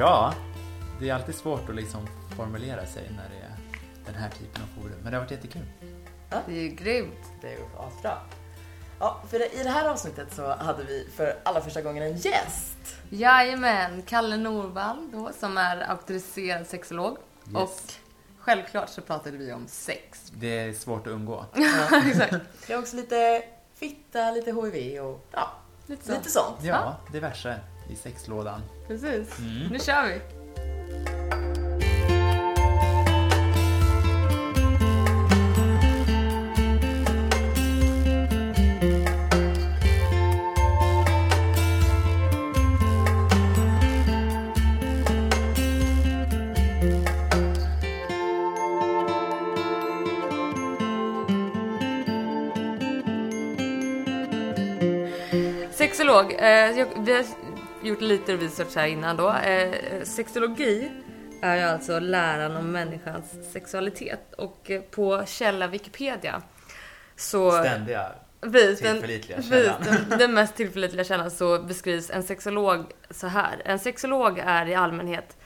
Bra. Det är alltid svårt att liksom formulera sig när det är den här typen av forum. Men det har varit jättekul. Ja. Det är ju grymt. Det är ju asbra. Ja, för i det här avsnittet så hade vi för allra första gången en gäst. Jajamän, Kalle Norvall då, som är auktoriserad sexolog. Yes. Och självklart så pratade vi om sex. Det är svårt att undgå. Ja, exakt. Det är också lite fitta, lite HIV och ja, Lite så. lite sånt. Ja, diverse i sexlådan. Precis. Mm. Nu kör vi. Sexolog. Eh, jag, vi har gjort lite research här innan då. Eh, sexologi är ju alltså läran om människans sexualitet. Och eh, på källa Wikipedia så... Ständiga den, tillförlitliga precis, källan. den, den mest tillförlitliga källan så beskrivs en sexolog så här. En sexolog är i allmänhet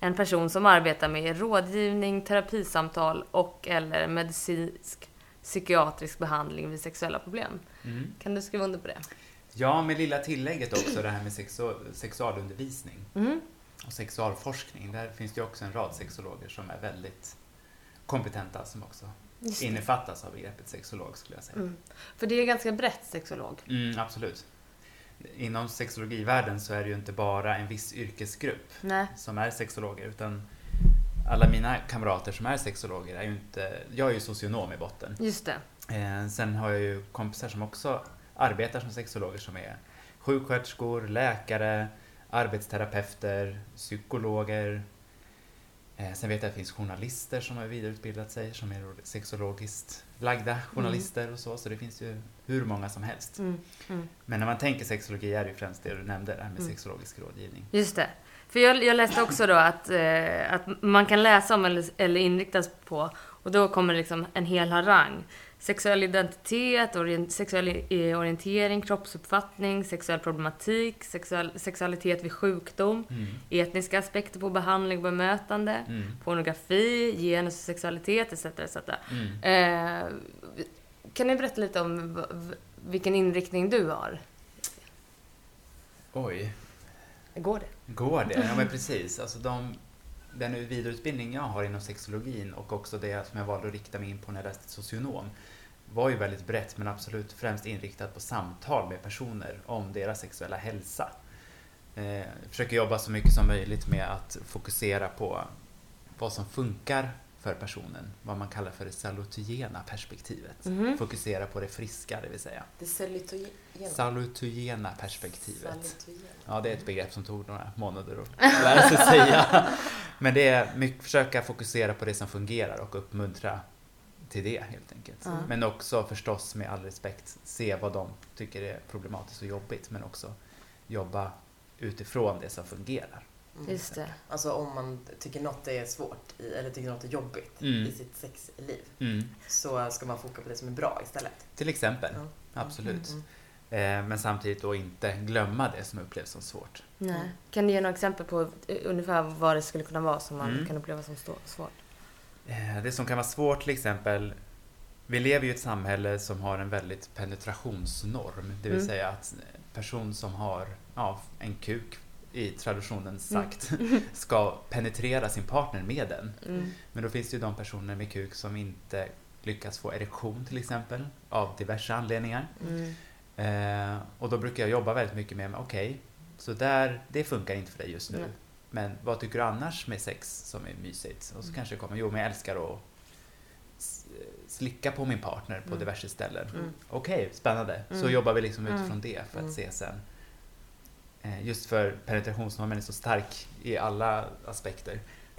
en person som arbetar med rådgivning, terapisamtal och eller medicinsk psykiatrisk behandling vid sexuella problem. Mm. Kan du skriva under på det? Ja, med lilla tillägget också det här med sexu- sexualundervisning Mm. och sexualforskning. Där finns det också en rad sexologer som är väldigt kompetenta som också innefattas av begreppet sexolog skulle jag säga. Mm. För det är ganska brett sexolog. Mm, absolut. Inom sexologivärlden så är det ju inte bara en viss yrkesgrupp Nej. som är sexologer utan alla mina kamrater som är sexologer är ju inte... Jag är ju socionom i botten. Just det. Eh, sen har jag ju kompisar som också arbetar som sexologer som är sjuksköterskor, läkare, arbetsterapeuter, psykologer. Eh, sen vet jag att det finns journalister som har vidareutbildat sig som är sexologiskt lagda journalister och så, så det finns ju hur många som helst. Mm. Mm. Men när man tänker sexologi är det ju främst det du nämnde, det här med Mm. sexologisk rådgivning. Just det. För jag, jag läste också då att, eh, att man kan läsa om eller, eller inriktas på, och då kommer liksom en hel harang. Sexuell identitet, orient, sexuell orientering, kroppsuppfattning, sexuell problematik, sexuell, sexualitet vid sjukdom, Mm. etniska aspekter på behandling och bemötande, Mm. pornografi, genus och sexualitet etc. etc. Mm. Eh, kan ni berätta lite om vilken inriktning du har? Oj, Går det? går det? Ja men precis. Alltså de, den vidareutbildning jag har inom sexologin och också det som jag valde att rikta mig in på när jag läste socionom var ju väldigt brett men absolut främst inriktat på samtal med personer om deras sexuella hälsa. Jag försöker jobba så mycket som möjligt med att fokusera på vad som funkar för personen, vad man kallar för det salutogena perspektivet. Mhm. Fokusera på det friska, det vill säga. Det salutogena. Salutogena perspektivet. Salutogena. Ja, det är ett begrepp som tog några månader att lära sig säga. Men det är mycket, försöka fokusera på det som fungerar och uppmuntra till det helt enkelt. Ja. Men också förstås med all respekt se vad de tycker är problematiskt och jobbigt men också jobba utifrån det som fungerar. Mm. Just det. Alltså om man tycker något är svårt i, eller tycker något är jobbigt Mm. i sitt sexliv Mm. så ska man foka på det som är bra istället. Till exempel, Ja. absolut. Mm, Eh, men samtidigt då inte glömma det som upplevs som svårt. Nej. Kan du ge några exempel på ungefär vad det skulle kunna vara som man Mm. kan uppleva som stå- svårt? Eh, Det som kan vara svårt till exempel, vi lever ju i ett samhälle som har en väldigt penetrationsnorm, det vill Mm. säga att en person som har ja, en kuk i traditionen Mm. sagt ska penetrera sin partner med den. Mm. Men då finns det ju de personer med kuk som inte lyckas få erektion till exempel av diverse anledningar. Mm. Eh, och då brukar jag jobba väldigt mycket med, okej, så där, det funkar inte för dig just nu. Nej. Men vad tycker du annars med sex som är mysigt? Och så Mm. kanske det kommer, jo men jag älskar att slicka på min partner på Mm. diverse ställen. Mm. Okej, spännande. Så Mm. jobbar vi liksom Mm. utifrån det för att Mm. se sen. Eh, just för penetrationsnormen är så stark i alla aspekter.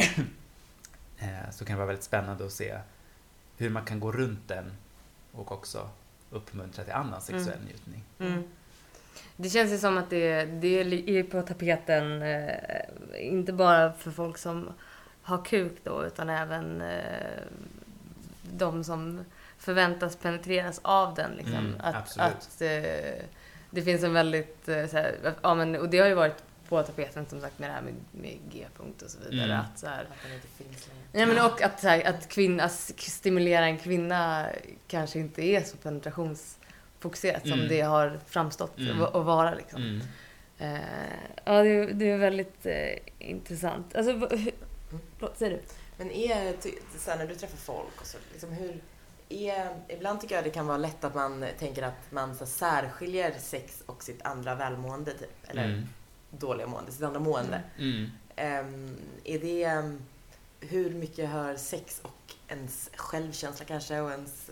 eh, så kan det vara väldigt spännande att se hur man kan gå runt den och också uppmuntra till annan sexuell njutning. Mm. Det känns ju som att det, det är på tapeten, eh, inte bara för folk som har kuk då, utan även de som förväntas penetreras av den. Liksom. Mm, att att det finns en väldigt, eh, så här, ja, men, och det har ju varit på tapeten som sagt med det här med, med G-punkt och så vidare. Mm. Att, så här, Att den inte finns längre. ja, men och att, så här, att kvinna, stimulera en kvinna kanske inte är så penetrationsfokuserat som Mm. det har framstått Mm. att att vara. Liksom. Mm. Eh, ja, det, är- det är väldigt eh, intressant. Alltså, hur, förlåt, säger du? Men är, ty- så här, när du träffar folk och så, liksom hur, är, ibland tycker jag det kan vara lätt att man tänker att man så särskiljer sex och sitt andra välmående, typ. Eller Mm. dåliga mående, sitt andra mående. Mm. Ehm, är det, ehm, hur mycket hör sex och ens självkänsla kanske och ens,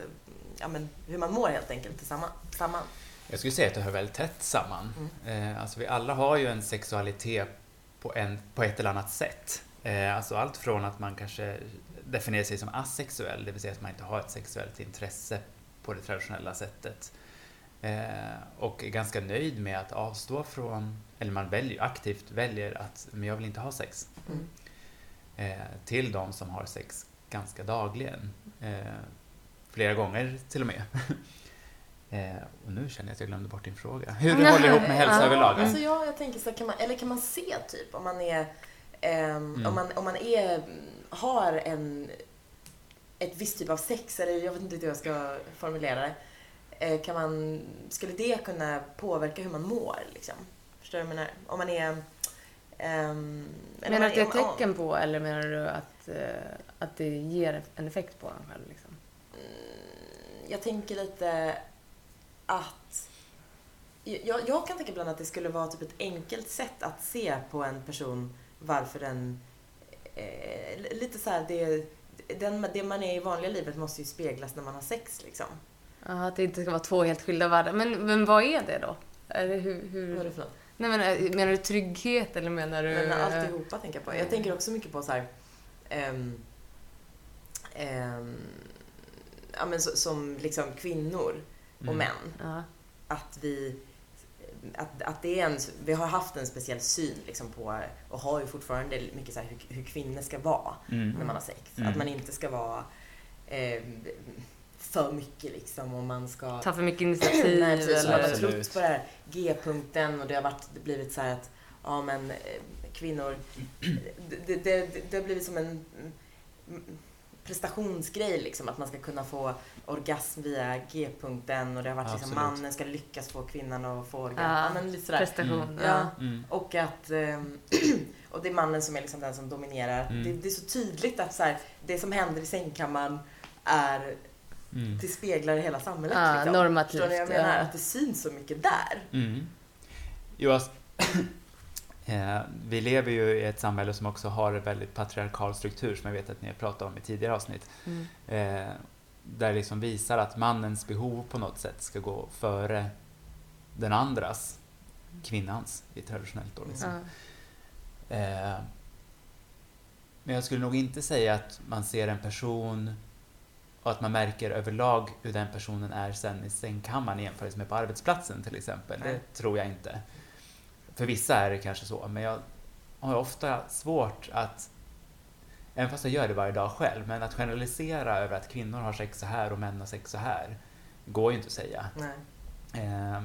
ja men hur man mår helt enkelt tillsammans? Samman. Jag skulle säga att det hör väldigt tätt samman. Eh, alltså vi alla har ju en sexualitet på, en, på ett eller annat sätt. Eh, alltså allt från att man kanske definierar sig som asexuell, det vill säga att man inte har ett sexuellt intresse på det traditionella sättet. Eh, och är ganska nöjd med att avstå från, eller man väljer, aktivt väljer att men jag vill inte ha sex. Mm. Eh, till de som har sex ganska dagligen. Eh, flera gånger till och med. eh, och nu känner jag att jag glömde bort din fråga. Hur vi håller ihop med hälsa Ja, överlag. Alltså jag, jag tänker så här, kan man, eller kan man se typ om man är, ehm, om man, om man är, har en, ett visst typ av sex, eller jag vet inte hur jag ska formulera det. Eh, kan man, skulle det kunna påverka hur man mår liksom? Förstår du vad jag menar? Om man är... eller Menar du att det är ett tecken på eller menar du att, eh, att det ger en effekt på en själv? Liksom? Mm, jag tänker lite att... Jag, jag kan tänka ibland att det skulle vara typ ett enkelt sätt att se på en person varför den... Eh, lite så här, det, den, det man är i vanliga livet måste ju speglas när man har sex liksom. Ja, att det inte ska vara två helt skilda världar. Men, men vad är det då? Eller hur, hur... Vad är det för något? Nej, men, eh, menar du trygghet eller menar du... Men alltihopa tänker jag på. Jag tänker också mycket på så här... ehm, ehm, ja men så, som liksom kvinnor och Mm. män. Ja. att vi att, att det är en, vi har haft en speciell syn liksom på, och har ju fortfarande mycket så här hur, hur kvinnor ska vara Mm. när man har sex. Mm. Att man inte ska vara eh, för mycket liksom och man ska... Ta för mycket initiativ Nej, precis. Man har trott på det här G-punkten och det har varit, det blivit så här att ja men eh, kvinnor, det, det, det, det har blivit som en mm, prestationsgrej liksom att man ska kunna få orgasm via G-punkten och det har varit liksom Absolut. mannen ska lyckas få kvinnan att få orgasm. Ja, Ja, men lite sådär. Prestation. Mm. Ja. Mm. Och att ehm, och det är mannen som är liksom den som dominerar. Mm. Det, det är så tydligt att så här, det som händer i sängkammaren är, Mm. det speglar hela samhället. Ja, liksom. normativt, vad jag menar? ja. Att det syns så mycket där. Mm. Jo, alltså, eh, vi lever ju i ett samhälle som också har en väldigt patriarkal struktur som jag vet att ni har pratat om i tidigare avsnitt. Mm. Eh, där liksom visar att mannens behov på något sätt ska gå före den andras, kvinnans, i traditionellt då liksom. Ja. Eh, men jag skulle nog inte säga att man ser en person och att man märker överlag hur den personen är sen i sängkammaren i jämförelse med på arbetsplatsen till exempel. Nej. Det tror jag inte. För vissa är det kanske så, men jag har ofta svårt att, även fast jag gör det varje dag själv, men att generalisera över att kvinnor har sex så här och män har sex så här, går ju inte att säga. Nej. Eh,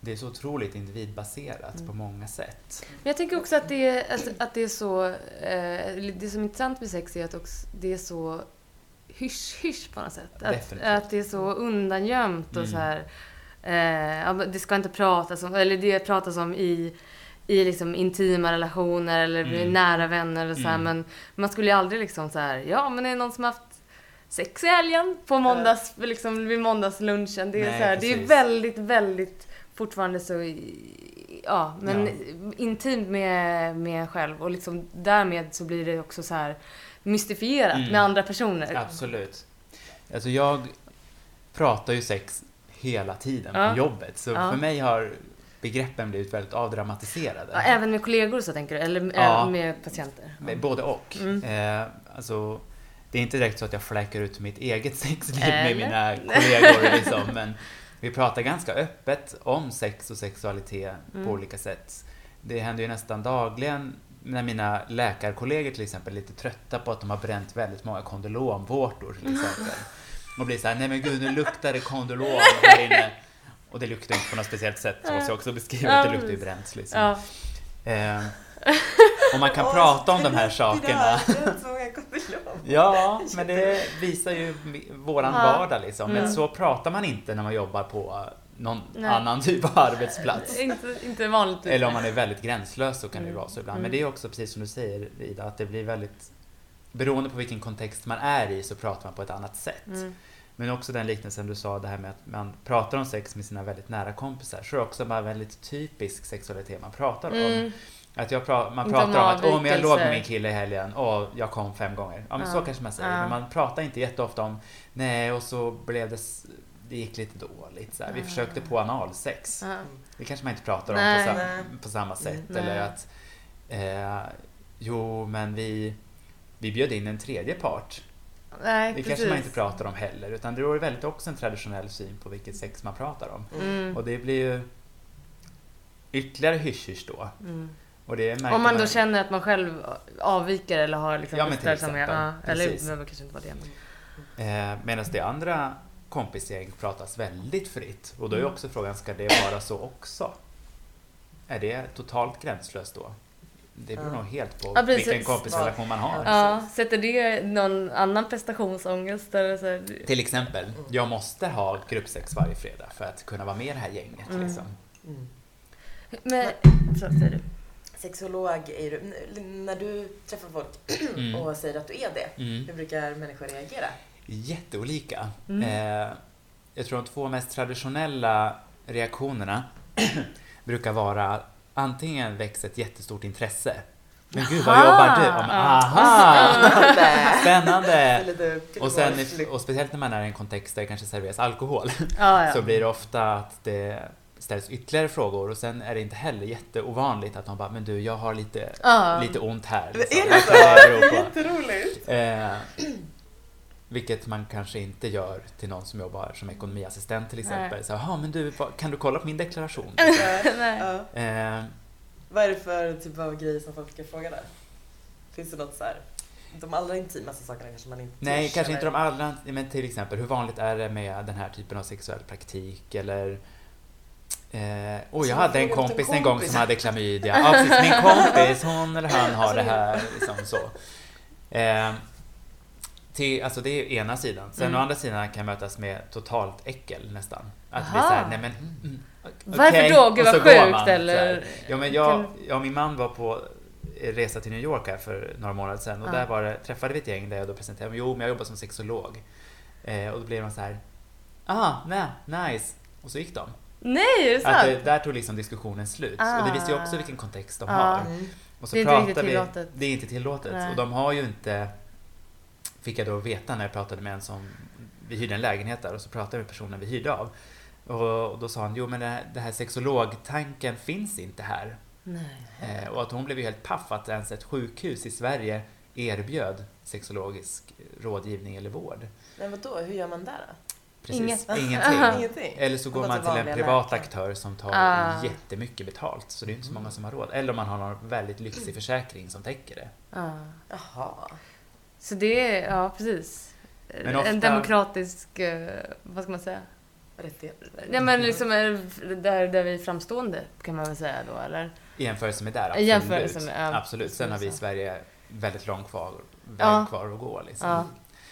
det är så otroligt individbaserat Mm. på många sätt. Men jag tänker också att det är, att, att det är så... Eh, det som är intressant med sex är att också, det är så hysch-hysch på något sätt. Att, Definitivt. att det är så undangömt och Mm. så här... Eh, det ska inte pratas om, eller det pratas om i, i liksom intima relationer eller Mm. nära vänner eller så här, Mm. men man skulle ju aldrig liksom så här, ja men är det någon som haft sex i helgen på måndags, liksom vid måndagslunchen. Det är, Nej, så här, det är väldigt, väldigt fortfarande så, ja, men Ja. intimt med, med en själv och liksom därmed så blir det också så här mystifierat Mm. med andra personer. Absolut. Alltså jag pratar ju sex hela tiden Ja. på jobbet, så Ja. för mig har begreppen blivit väldigt avdramatiserade. Ja, även med kollegor så tänker du? Eller Ja. med patienter? Med Både och. Mm. Eh, alltså, det är inte direkt så att jag fläcker ut mitt eget sexliv Eller? med mina kollegor, liksom, men vi pratar ganska öppet om sex och sexualitet Mm. på olika sätt. Det händer ju nästan dagligen när mina läkarkollegor till exempel är lite trötta på att de har bränt väldigt många kondylomvårtor till exempel. Och blir såhär, nej men gud nu luktar det kondylom här inne. Och det luktar inte på något speciellt sätt, så måste jag också beskriva Ja, att det luktar ju bränt. Liksom. Ja. Eh, och man kan Oj, prata om de här det sakerna. det så. Ja, men det visar ju våran Ja. vardag liksom. Men Mm. så pratar man inte när man jobbar på någon Nej. annan typ av arbetsplats. Inte, inte vanligt. Eller om man är väldigt gränslös så kan det Mm. vara så ibland. Mm. Men det är också precis som du säger Ida, att det blir väldigt Beroende på vilken kontext man är i så pratar man på ett annat sätt. Mm. Men också den liknelsen du sa, det här med att man pratar om sex med sina väldigt nära kompisar. Så är det också bara väldigt typisk sexualitet man pratar om. Mm. Att jag pra- man om pratar om att åh, men jag låg med avvikelser." min kille i helgen och jag kom fem gånger. Ja, men Ja. så kanske man säger. Ja. Men man pratar inte jätteofta om nej, och så blev det, det gick lite dåligt. Så här. Vi försökte på analsex. Ja. Det kanske man inte pratar om Nej. på, sa- Nej. på samma sätt. Nej. Eller att eh, jo, men vi, vi bjöd in en tredje part. Nej, Det precis. kanske man inte pratar om heller. Utan det är väldigt också en traditionell syn på vilket sex man pratar om. Mm. Och det blir ju ytterligare hysch då. Mm. Och det Om man då känner att man själv avviker eller har liksom Ja, men till exempel. Ja, eller behöver kanske inte vara det. Men... Eh, Medan det andra kompisgäng pratas väldigt fritt. Och då är Mm. också frågan, ska det vara så också? Är det totalt gränslöst då? Det beror Ja. nog helt på Ja, precis. vilken kompisrelation man har. Ja, sätter det någon annan prestationsångest? Eller så? Till exempel, jag måste ha gruppsex varje fredag för att kunna vara med i det här gänget. Mm. Liksom. Mm. Men, så, säger du. Sexolog är du. När du träffar folk Mm. och säger att du är det, Mm. hur brukar människor reagera? Jätteolika. Mm. Eh, jag tror de två mest traditionella reaktionerna brukar vara antingen väcks ett jättestort intresse. Men gud, vad jobbar du? Men, aha! Spännande! Och, sen, och speciellt när man är i en kontext där det kanske serveras alkohol så blir det ofta att det ställs ytterligare frågor och sen är det inte heller jätteovanligt att de bara, men du, jag har lite, lite ont här. Är liksom. det så? kan det är på? jätteroligt! Eh, vilket man kanske inte gör till någon som jobbar som ekonomiassistent till exempel. Så, Jaha, men du, kan du kolla på min deklaration? Nej. Ja. eh, Vad är det för typ av grejer som folk ska fråga där? Finns det något så här? De allra intimaste sakerna kanske man inte nej, törs, kanske eller? inte de allra, men till exempel, hur vanligt är det med den här typen av sexuell praktik eller Eh, och Så jag hade en åt en kompis en gång kompis. som hade klamydia. Ja, precis. Min kompis, hon eller han har det här. Liksom så. Eh, till, alltså det är ena sidan. Sen Mm. å andra sidan kan mötas med totalt äckel nästan. Att det blir Aha. såhär, nej men... Mm, Varför okej. då? Gud vad sjukt, man, eller? Ja men jag, jag och min man var på resa till New York här för några månader sedan och Ja. där var det, träffade vi ett gäng där jag då presenterade mig. Jo, men jag jobbar som sexolog. Eh, och då blev de så här. Ah, nej, nice. Och så gick de. Nej, är det Att sant? det, där tog liksom diskussionen slut. Och det visste ju också Ah. vilken kontext de Ja. har. Mm. Och så Det är inte riktigt vi, tillåtet. Det är inte tillåtet. Nej. Och de har ju inte, fick jag då veta när jag pratade med en som, vi hyrde en lägenhet där och så pratade jag med personen vi hyrde av. Och, då sa han, jo men det här, det här sexologtanken finns inte här. Nej. Eh, och att hon blev ju helt paff att ens ett sjukhus i Sverige erbjöd sexologisk rådgivning eller vård. Men vadå, hur gör man där då? Precis, Inget. ingenting. Ingenting? Eller så går Gå man till en privat läkare. aktör som tar Ah. jättemycket betalt. Så det är inte så många som har råd. Eller om man har någon väldigt lyxig försäkring som täcker det. Ja. Jaha. Så det är, ja precis. Ofta- En demokratisk, eh, vad ska man säga? Rättighet? Ja men liksom är där, där vi är framstående kan man väl säga då eller? I jämförelse med där, absolut. jämförelse med, ja, absolut. Sen har vi i. Sverige väldigt långt kvar, väg Ja. kvar att gå. Liksom. Ja.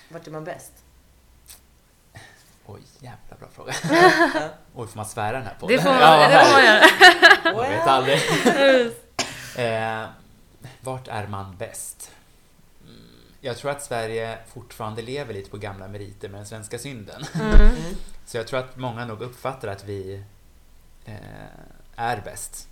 Vart är man bäst? Oj, jävla bra fråga. Oj, får man svära den här på? Det får man, ja, det får man göra. Jag vet aldrig. Eh, vart är man bäst? Jag tror att Sverige fortfarande lever lite på gamla meriter med den svenska synden. Mm. Så jag tror att många nog uppfattar att vi eh, är bäst.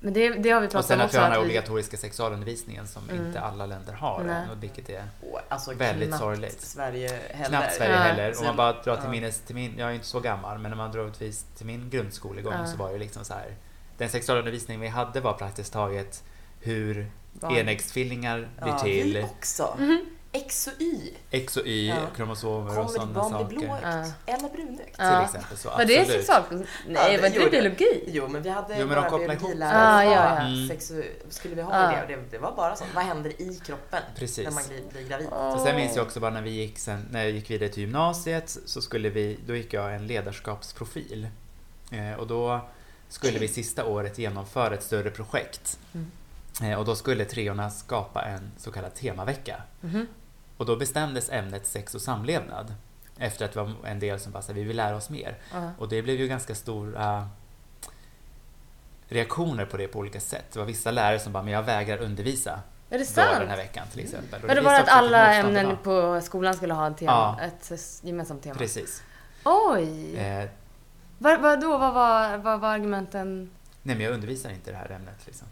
Men det, det har vi Och pratat sen om att vi också. har den här vi- obligatoriska sexualundervisningen som Mm. inte alla länder har Nej. än, och vilket är Och, alltså Väldigt knappt sorgligt. Sverige heller. knappt Sverige Ja. heller. Om man bara drar till ja. minnes till min, jag är inte så gammal, men när man drar till, till min grundskolegång Ja. så var det liksom så här. Den sexualundervisning vi hade var praktiskt taget hur. Enäggstvillingar blir Ja, till, vi också. Mhm. X och Y. X och Y, Ja. kromosomer och Kommer sådana barn bli saker. blåögt Ja. eller brunögt? Ja. Till exempel så. Var det absolut. sexualkunskap? Nej, Ja, det var inte det biologi? Jo, men vi hade Jo, men de kopplar ihop. Ah, ja, ja. Mm. sexu- skulle vi ha Ah. det och det, det var bara så. Vad händer i kroppen Precis. när man blir, gravid? Och sen minns jag också bara när vi gick sen, när jag gick vidare till gymnasiet så skulle vi, då gick jag en ledarskapsprofil. Eh, och då skulle vi sista året genomföra ett större projekt. Mm. Eh, och då skulle treorna skapa en så kallad temavecka. Mhm. Och då bestämdes ämnet sex och samlevnad. Efter att det var en del som bara sa vi vill lära oss mer. Ja. Och det blev ju ganska stora reaktioner på det på olika sätt. Det var vissa lärare som bara, men jag vägrar undervisa Är det då den sant? här veckan till exempel. Och Men det var att alla ämnen idag. på skolan skulle ha en tema, Ja. ett gemensamt tema? Precis. Oj! Eh, Vad, vad då? Vad var, vad var argumenten? nej, men jag undervisar inte det här ämnet. Liksom.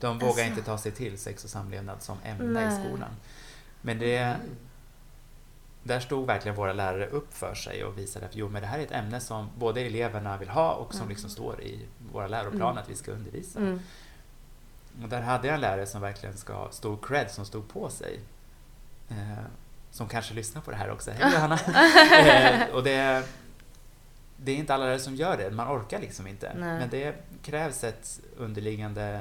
De vågar Alltså. inte ta sig till sex och samlevnad som ämne i Nej. skolan. Men det, där stod verkligen våra lärare upp för sig och visade att jo, men det här är ett ämne som både eleverna vill ha och som Mm. liksom står i våra läroplaner att vi ska undervisa. Mm. Och där hade jag en lärare som verkligen ska ha stor cred, som stod på sig. Eh, som kanske lyssnar på det här också. Hej Johanna! eh, och det, det är inte alla lärare som gör det, man orkar liksom inte. Nej. Men det krävs ett underliggande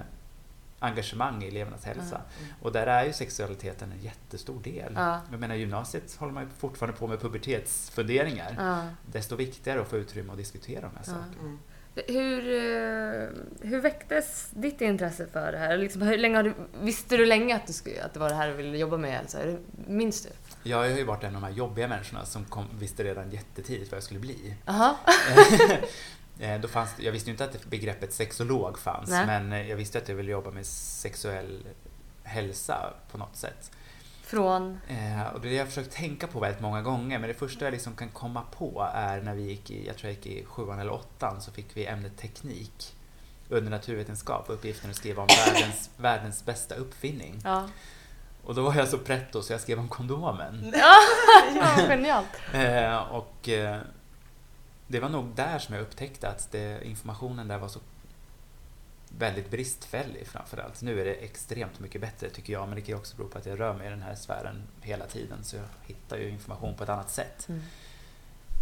engagemang i elevernas hälsa. Mm. Och där är ju sexualiteten en jättestor del. Ja. Jag menar, gymnasiet håller man ju fortfarande på med pubertetsfunderingar. Ja. Desto viktigare att få utrymme att diskutera de här sakerna. Mm. Hur, eh, hur väcktes ditt intresse för det här? Liksom, hur länge har du, visste du länge att, du skulle, att det var det här du ville jobba med? Alltså, minns du? Jag har ju varit en av de här jobbiga människorna som kom, visste redan jättetidigt vad jag skulle bli. Eh, Då fanns, jag visste ju inte att begreppet sexolog fanns, Nej. men eh, jag visste att jag ville jobba med sexuell hälsa på något sätt. Från? Eh, och det det jag har försökt tänka på väldigt många gånger, men det första jag liksom kan komma på är när vi gick i, jag tror jag gick i sjuan eller åttan, så fick vi ämnet teknik under naturvetenskap, uppgiften att skriva om världens, världens bästa uppfinning. Ja. Och då var jag så pretto så jag skrev om kondomen. ja, genialt. Eh, och eh, det var nog där som jag upptäckte att det, informationen där var så väldigt bristfällig framförallt. Nu är det extremt mycket bättre tycker jag, men det kan ju också bero på att jag rör mig i den här sfären hela tiden så jag hittar ju information på ett annat sätt. Mm.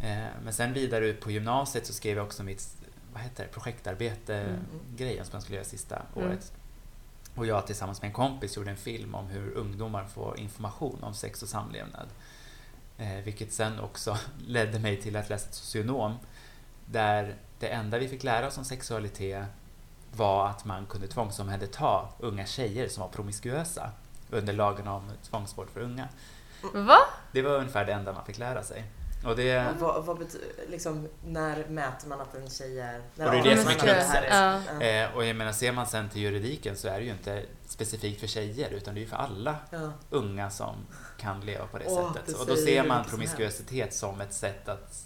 Eh, men sen vidare ut på gymnasiet så skrev jag också mitt vad heter det, projektarbete-grejen som jag skulle göra sista Mm. året. Och jag tillsammans med en kompis gjorde en film om hur ungdomar får information om sex och samlevnad. Eh, vilket sen också ledde mig till att läsa ett socionom där det enda vi fick lära oss om sexualitet var att man kunde tvångsomhänderta unga tjejer som var promiskuösa under lagen om tvångsvård för unga. Va? Det var ungefär det enda man fick lära sig. Och det, Vad, vad betyder, liksom, när mäter man att en tjej är... När Och det är det som är är- Ja. Eh, och jag menar, ser man sen till juridiken så är det ju inte specifikt för tjejer utan det är ju för alla Ja. unga som kan leva på det Åh, sättet. det Och då ser man promiskuositet som ett sätt att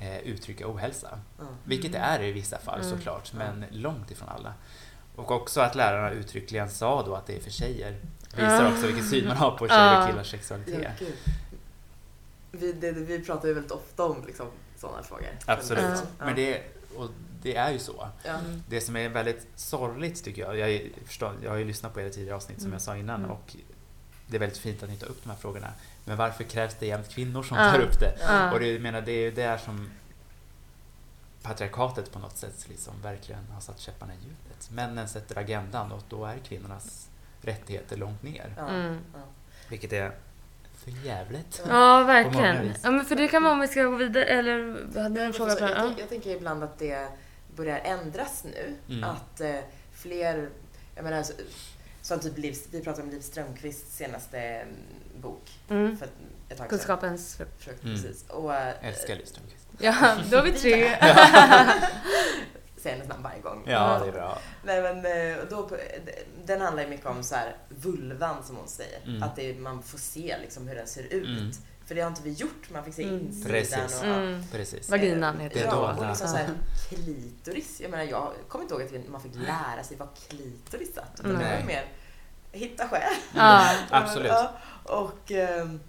eh, uttrycka ohälsa. Ja. Vilket det är i vissa fall Mm. såklart, men långt ifrån alla. Och också att lärarna uttryckligen sa då att det är för tjejer. Visar också vilken syn man har på tjejer och killars sexualitet. Ja. Vi, det, vi pratar ju väldigt ofta om liksom, sådana frågor. Absolut. Ja. Men det, och det är ju så. Mm. Det som är väldigt sorgligt tycker jag, jag, är- förstår, jag har ju lyssnat på era tidigare avsnitt som Mm. jag sa innan Mm. och det är väldigt fint att ni tar upp de här frågorna. Men varför krävs det jämt kvinnor som tar upp det? Och det, jag menar, det är ju där som patriarkatet på något sätt liksom verkligen har satt käpparna i hjulet. Männen sätter agendan och då är kvinnornas rättigheter långt ner. Mm. Vilket är för jävligt. Ja, verkligen. Ja, men för det kan vara om vi ska gå vidare, eller hade du en fråga på jag? Ja. jag tänker ibland att det börjar ändras nu. Mm. Att eh, fler, jag menar, så, som typ Liv, vi pratade om Liv Strömquists senaste mm, bok Mm. för ett, tag. Kunskapens frukt. Mm. precis. Och, eh, Älskar Liv Strömquist. Ja, då har vi tre. Säger hennes namn varje gång. Ja, det är bra. Nej, men, eh, då, den handlar ju mycket om så här, vulvan som hon säger. Mm. Att det, man får se liksom hur den ser ut. Mm. För det har inte vi gjort. Man fick se Mm. insidan. Precis. Och, Mm. Precis. Vaginan heter Det är ja, och liksom så här, klitoris. Jag menar, jag kommer inte ihåg att vi- man fick lära sig vad klitoris satt. Utan det var ju mer hitta själv. Ja. Absolut. Ja, och, ehm,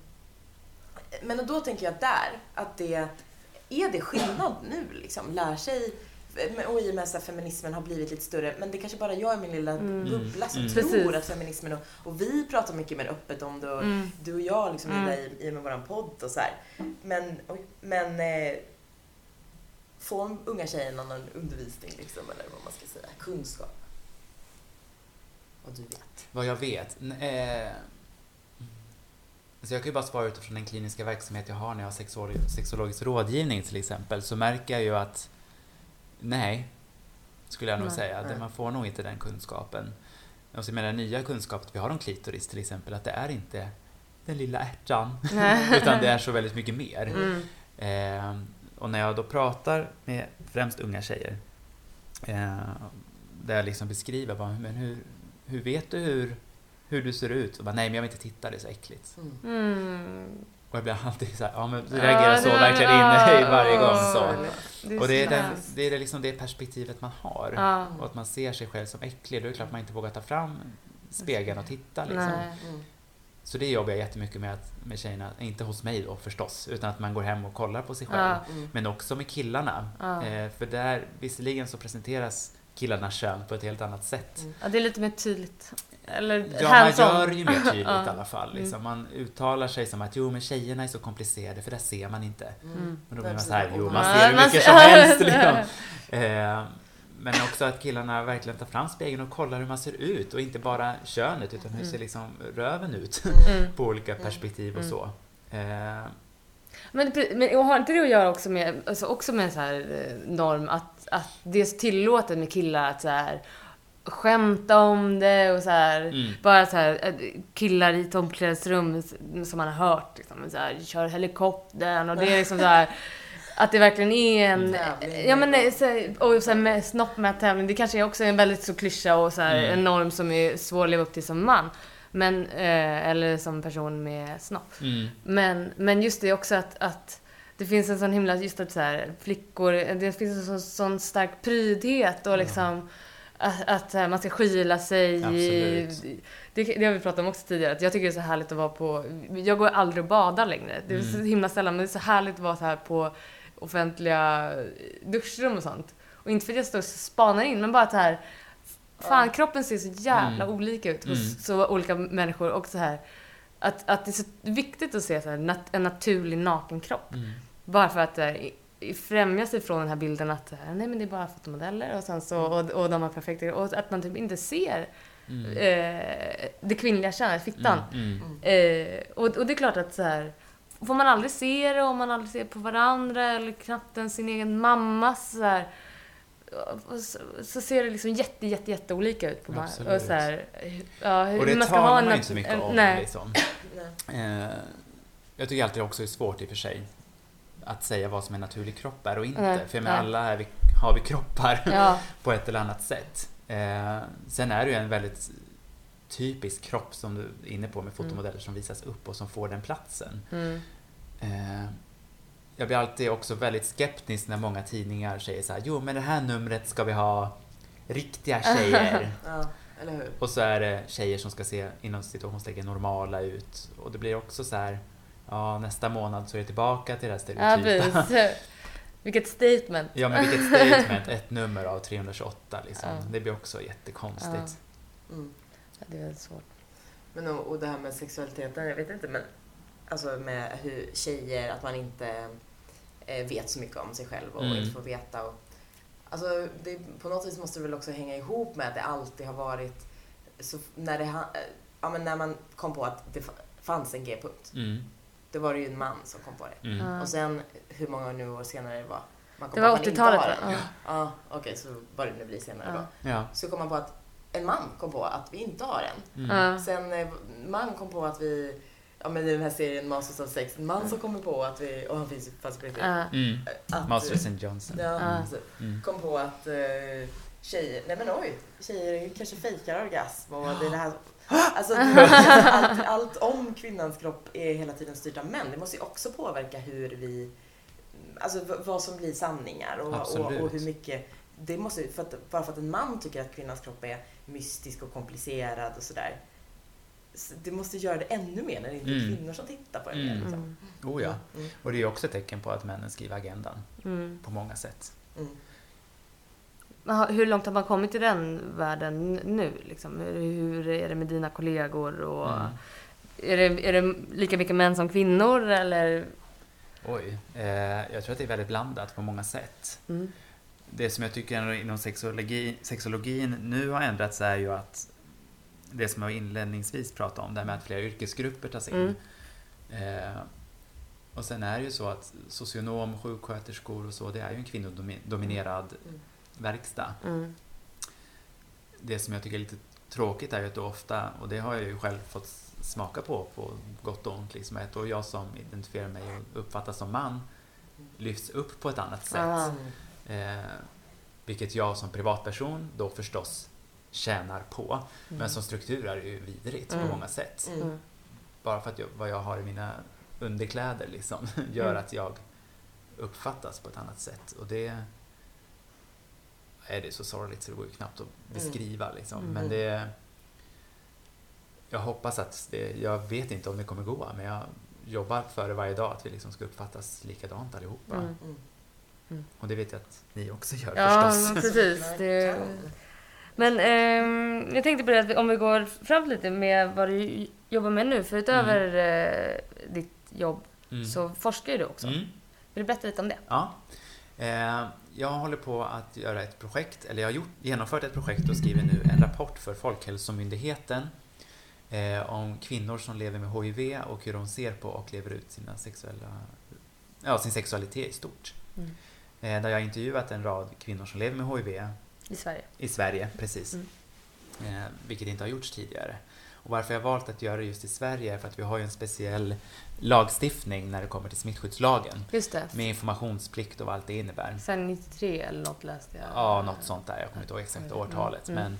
men då tänker jag där, att det är det skillnad nu liksom? Lär sig och i och med att feminismen har blivit lite större, men det kanske bara jag i min lilla Mm. bubbla som Mm. tror Precis. att feminismen och, och vi pratar mycket mer öppet om det och Mm. du och jag liksom Mm. I, i och med våran podd och så här. Men, oj, men eh, får unga tjejer någon undervisning liksom, eller vad man ska säga, kunskap? Vad du vet. Vad jag vet? N- Eh, så jag kan ju bara svara utifrån den kliniska verksamhet jag har när jag har sexolo- sexologisk rådgivning till exempel. Så märker jag ju att Nej, skulle jag nog Nej. säga. Nej. Man får nog inte den kunskapen. Och så med den nya kunskapen vi har om klitoris till exempel, att det är inte den lilla ärtan, utan det är så väldigt mycket mer. Mm. Eh, och när jag då pratar med främst unga tjejer, eh, där jag liksom beskriver, bara, men hur, hur vet du hur, hur du ser ut? Och bara, Nej, men jag vill inte titta, det är så äckligt. Mm. Och jag blir alltid så här, ja men reagerar så verkligen inne i varje gång. Så. Det Och det är, den, det är liksom det perspektivet man har. Ja. Och att man ser sig själv som äcklig, då är det klart man inte vågar ta fram spegeln och titta. Liksom. Mm. Så det jobbar jag jättemycket med, att, med tjejerna, inte hos mig då förstås, utan att man går hem och kollar på sig själv. Ja. Mm. Men också med killarna. Ja. Eh, för där, visserligen så presenteras killarnas kön på ett helt annat sätt. Mm. ja, det är lite mer tydligt. Eller Ja, man gör ju mer tydligt Ja. i alla fall. Mm. Liksom. Man uttalar sig som att jo, men tjejerna är så komplicerade, för där ser man inte. Mm. Och då blir man så här, jo man ser hur mycket som helst. Liksom. Eh, men också att killarna verkligen tar fram spegeln och kollar hur man ser ut och inte bara könet utan hur Mm. ser liksom röven ut Mm. på olika perspektiv och Mm. så. Eh, Men, men och har inte det att göra också med, alltså också med en så här eh, norm att, att det är så tillåtet med killar att så här skämta om det och så här mm. bara så här eh, killar i ett omklädningsrum som man har hört liksom, så här, kör helikoptern och det är liksom så här att det verkligen är en... Tävling. Ja men nej, så, här- och så här med snoppmättävling, det kanske är också en väldigt så klyscha och så här, Mm. en norm som är svår att leva upp till som man. Men, eh, eller som person med snopp. Mm. Men, men just det också att, att det finns en sån himla, just att så här, flickor, det finns en sån, sån stark prydhet och liksom att, att så här, man ska skyla sig. Absolut. Det, det har vi pratat om också tidigare, att jag tycker det är så härligt att vara på, jag går aldrig och badar längre. Det är så Mm. himla sällan, men det är så härligt att vara så här på offentliga duschrum och sånt. Och inte för att jag står och spanar in, men bara att så här, fan kroppen ser så jävla Mm. olika ut hos Mm. så olika människor och så här att, att det är så viktigt att se så här, nat- en naturlig naken kropp. Mm. Bara för att eh, i- i- främja sig från den här bilden att eh, nej men det är bara fotomodeller och sen så och, och de har perfekta och att man typ inte ser Mm. eh, det kvinnliga könet, fittan. Mm. Mm. Mm. Eh, och, och det är klart att så här får man aldrig se det och man aldrig ser på varandra eller knappt ens sin egen mamma så här och så, så ser det liksom jätte, jätte, jätte olika ut på man. Absolut. Och så här, ja, hur Och det man ska talar ha man inte så mycket om. Nej. Liksom. Nej. Eh, jag tycker alltid också det är svårt i och för sig att säga vad som en naturlig kropp är och inte. Nej, för med alla är vi, har vi kroppar Ja, på ett eller annat sätt. Eh, sen är det ju en väldigt typisk kropp som du är inne på med fotomodeller som visas upp och som får den platsen. mm, Eh, jag blir alltid också väldigt skeptisk när många tidningar säger så här, jo men det här numret ska vi ha riktiga tjejer. Ja? Och så är det tjejer som ska se inom situationstecken normala ut. Och det blir också så här, ja nästa månad så är det tillbaka till det här ja stereotypa. precis. Vilket statement. Ja men vilket statement, ett nummer av 328 liksom. Ja. Det blir också jättekonstigt. Mm. Ja, det är väldigt svårt. Men och, och det här med sexualiteten, jag vet inte men alltså med hur tjejer, att man inte eh, vet så mycket om sig själv och Mm. inte får veta. Och, alltså det, på något vis måste det väl också hänga ihop med att det alltid har varit så när det ja, men när man kom på att det fa- fanns en G-punkt. Mm. Då var det ju en man som kom på det. Mm. Och sen hur många nu år senare det var. Man kom Det var på att man inte 80-talet har va? den. Ja. Ja, okej så vad det nu blir senare Ja. då. Ja. Så kom man på att en man kom på att vi inte har en. Mm. Sen eh, man kom på att vi, ja men i den här serien Masters of Sex, en man som kommer på att vi, och han finns ju fast på riktigt. Mm. Att, Masters and Johnson. Ja. Mm. kom på att eh, tjejer, nej men oj, tjejer kanske fejkar orgasm och det är det här. Alltså det, allt, allt om kvinnans kropp är hela tiden styrt av män. Det måste ju också påverka hur vi, alltså vad som blir sanningar och, och, och hur mycket det måste, för att, bara för att en man tycker att kvinnans kropp är mystisk och komplicerad och sådär. Så det måste göra det ännu mer när det inte är Mm. kvinnor som tittar på det. Mm. Liksom. Mm. Oh ja. Mm. Och det är också ett tecken på att männen skriver agendan Mm. på många sätt. Mm. Hur långt har man kommit i den världen nu? Liksom? Hur- Hur är det med dina kollegor? Och Mm. är, det, är det lika mycket män som kvinnor? Eller? Oj. Eh, jag tror att det är väldigt blandat på många sätt. Mm. Det som jag tycker inom sexologi, sexologin nu har ändrats är ju att det som jag inledningsvis pratade om, det här med att flera yrkesgrupper tas in. Eh, och sen är det ju så att socionom, sjuksköterskor och så, det är ju en kvinnodominerad Mm. Verkstad. Mm. Det som jag tycker är lite tråkigt är ju att då ofta, och det har jag ju själv fått smaka på, på gott och ont, liksom, att jag som identifierar mig och uppfattas som man lyfts upp på ett annat sätt. Ja. Eh, vilket jag som privatperson då förstås tjänar på. Mm. Men som struktur är det ju vidrigt Mm. på många sätt. Mm. Mm. Bara för att jag, vad jag har i mina underkläder liksom, gör Mm. att jag uppfattas på ett annat sätt. Och det är det så sorgligt så det går ju knappt att beskriva. Liksom. Mm. Men det Jag hoppas att det, jag vet inte om det kommer gå, men jag jobbar för det varje dag, att vi liksom ska uppfattas likadant allihopa. Mm. Mm. Och det vet jag att ni också gör Ja, förstås. men precis. Det... Men ehm, jag tänkte på det att om vi går fram lite med vad du jobbar med nu. För utöver eh, ditt jobb Mm. så forskar ju du också. Mm. Vill du berätta lite om det? Ja. Eh, jag håller på att göra ett projekt, eller jag har gjort, genomfört ett projekt och skriver nu en rapport för Folkhälsomyndigheten eh, om kvinnor som lever med HIV och hur de ser på och lever ut sina sexuella, ja, sin sexualitet i stort. Mm. Eh, där jag har intervjuat en rad kvinnor som lever med HIV I Sverige. i Sverige, precis. Mm. Eh, vilket inte har gjorts tidigare. Och varför jag har valt att göra det just i Sverige är för att vi har ju en speciell lagstiftning när det kommer till smittskyddslagen. Just det. Med informationsplikt och vad allt det innebär. Sen 93 eller något läste jag. Ja, något sånt där. Jag kommer inte ihåg exakt årtalet. Mm.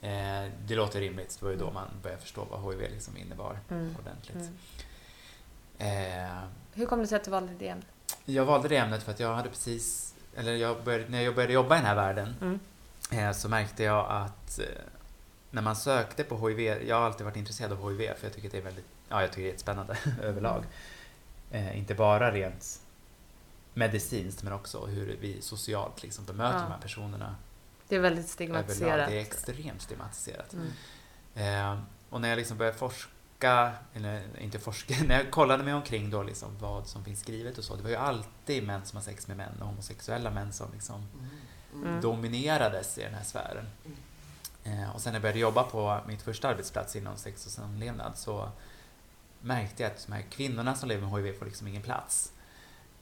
Men eh, det låter rimligt. Det var ju då man började förstå vad HIV liksom innebar Mm. ordentligt. Mm. Eh, Hur kom det sig att du valde det ämnet? jag valde det ämnet för att jag hade precis, eller jag började, när jag började jobba i den här världen Mm. eh, så märkte jag att eh, när man sökte på HIV, jag har alltid varit intresserad av HIV för jag tycker att det är väldigt, ja jag tycker det är jättespännande överlag. Eh, inte bara rent medicinskt men också hur vi socialt liksom bemöter Ja. de här personerna Det är väldigt överlag. stigmatiserat. Det är extremt stigmatiserat. Mm. Eh, och när jag liksom började forska, eller inte forska, när jag kollade mig omkring då liksom vad som finns skrivet och så. Det var ju alltid män som har sex med män och homosexuella män som liksom Mm. Mm. dominerades i den här sfären. Eh, och sen när jag började jobba på mitt första arbetsplats inom sex och samlevnad så märkte jag att de här kvinnorna som lever med HIV får liksom ingen plats.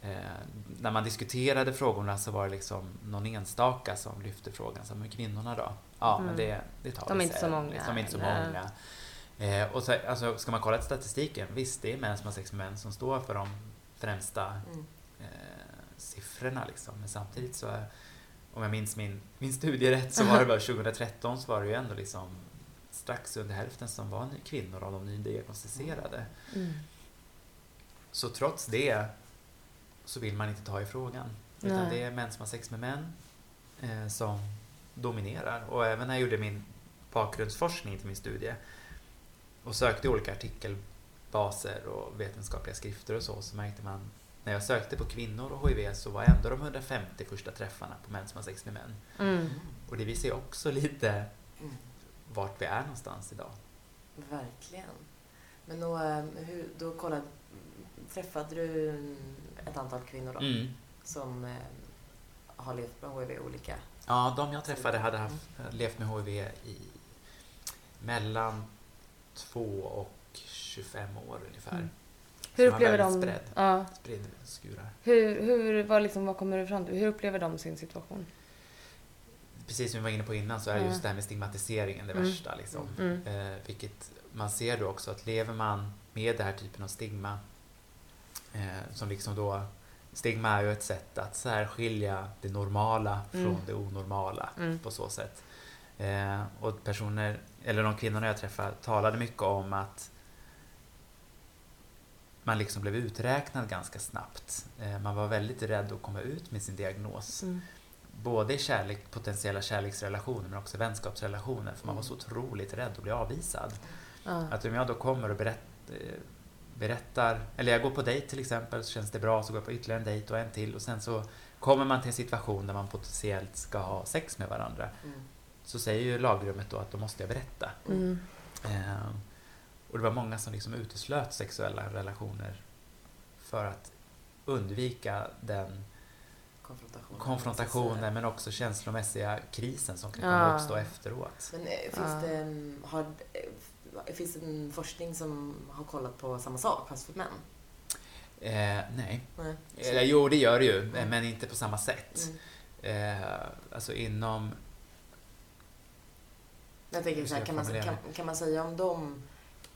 Eh, när man diskuterade frågorna så var det liksom någon enstaka som lyfte frågan. Så, men kvinnorna då? Ja, Mm. men det, det tar De är inte så många, Liksom, De är inte så många. Eh, och så, alltså, ska man kolla statistiken, visst det är män som har sex med män som står för de främsta Mm. eh, siffrorna liksom. Men samtidigt så, om jag minns min, min studie rätt, så var det bara 2013 så var det ju ändå liksom strax under hälften som var kvinnor av de nydiagnostiserade. Mm. Så trots det så vill man inte ta i frågan. Utan Nej. det är män som har sex med män eh, som dominerar. Och även när jag gjorde min bakgrundsforskning till min studie och sökte i olika artikelbaser och vetenskapliga skrifter och så, så märkte man när jag sökte på kvinnor och HIV så var ändå de 150 första träffarna på män som har sex med män. Mm. Och det visar ju också lite Mm. Vart vi är någonstans idag. Verkligen. Men då, eh, hur, då kollade, träffade du ett antal kvinnor då Mm. som eh, har levt med HIV olika? Ja, de jag träffade hade haft, levt med HIV i mellan 2 och 25 år ungefär. Mm. Hur upplever de... Spridd, Ja. spridd skurar. Hur, hur, vad, liksom, vad kommer du fram till? Hur upplever de sin situation? Precis som vi var inne på innan så är just det här med stigmatiseringen det Mm. värsta. Liksom. Mm. Eh, vilket man ser då också att lever man med den här typen av stigma eh, som liksom då Stigma är ju ett sätt att särskilja det normala Mm. från det onormala Mm. på så sätt. Eh, och personer, eller de kvinnorna jag träffade talade mycket om att man liksom blev uträknad ganska snabbt. Eh, man var väldigt rädd att komma ut med sin diagnos. Mm. Både i kärlek, potentiella kärleksrelationer men också vänskapsrelationer för man var så otroligt rädd att bli avvisad. Ja. Att om jag då kommer och berätt, eh, berättar, eller jag går på dejt till exempel så känns det bra så går jag på ytterligare en dejt och en till och sen så kommer man till en situation där man potentiellt ska ha sex med varandra Mm. så säger ju lagrummet då att då måste jag berätta. Mm. Eh, och det var många som liksom uteslöt sexuella relationer för att undvika den Konfrontation. konfrontationen men också känslomässiga krisen som kan Ja. uppstå efteråt. Men eh, finns, Ja. det, mm, har, eh, finns det en forskning som har kollat på samma sak fast för män? Eh, nej. Nej. Eller, jo, det gör det ju, eh, men inte på samma sätt. Mm. eh, alltså inom... Jag tänker så här, kan man, kan, kan man säga om dem...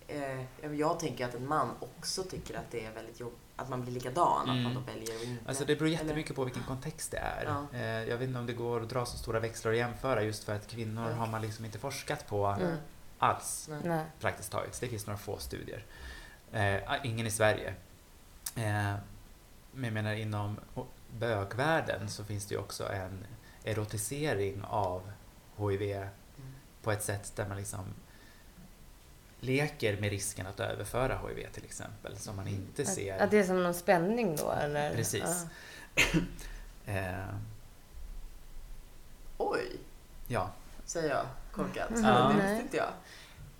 Eh, jag tänker att en man också tycker att det är väldigt jobbigt, att man blir likadan, att man Mm. då väljer att inte... Alltså det beror Eller- jättemycket på vilken kontext det är. Ja. Eh, jag vet inte om det går att dra så stora växlar och jämföra just för att kvinnor har man liksom inte forskat på Mm. alls Nej. Nej. praktiskt taget. Det finns några få studier. Eh, ingen i Sverige. Eh, men jag menar inom bögvärlden så finns det ju också en erotisering av HIV Mm. på ett sätt där man liksom leker med risken att överföra HIV till exempel som man inte ser. Att, det är som någon spänning då eller? Precis. Eh, Oj, ja, säger jag korkat. Mm. Ja. Det Nej. visste inte jag.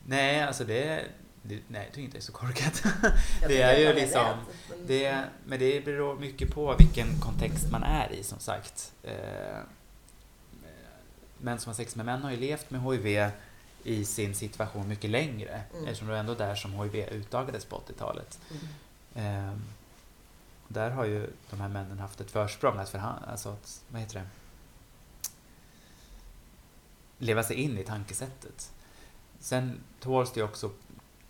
nej alltså det, det nej jag tycker inte det är så korkat. Det är ju liksom- men- Det, men det beror mycket på vilken kontext man är i som sagt. Eh, män som har sex med män har ju levt med HIV i sin situation mycket längre Mm. eftersom det var ändå där som HIV utdagades på 80-talet. Mm. Eh, där har ju de här männen haft ett försprång att förhandla, alltså att, vad heter det? Leva sig in i tankesättet. Sen tåls det också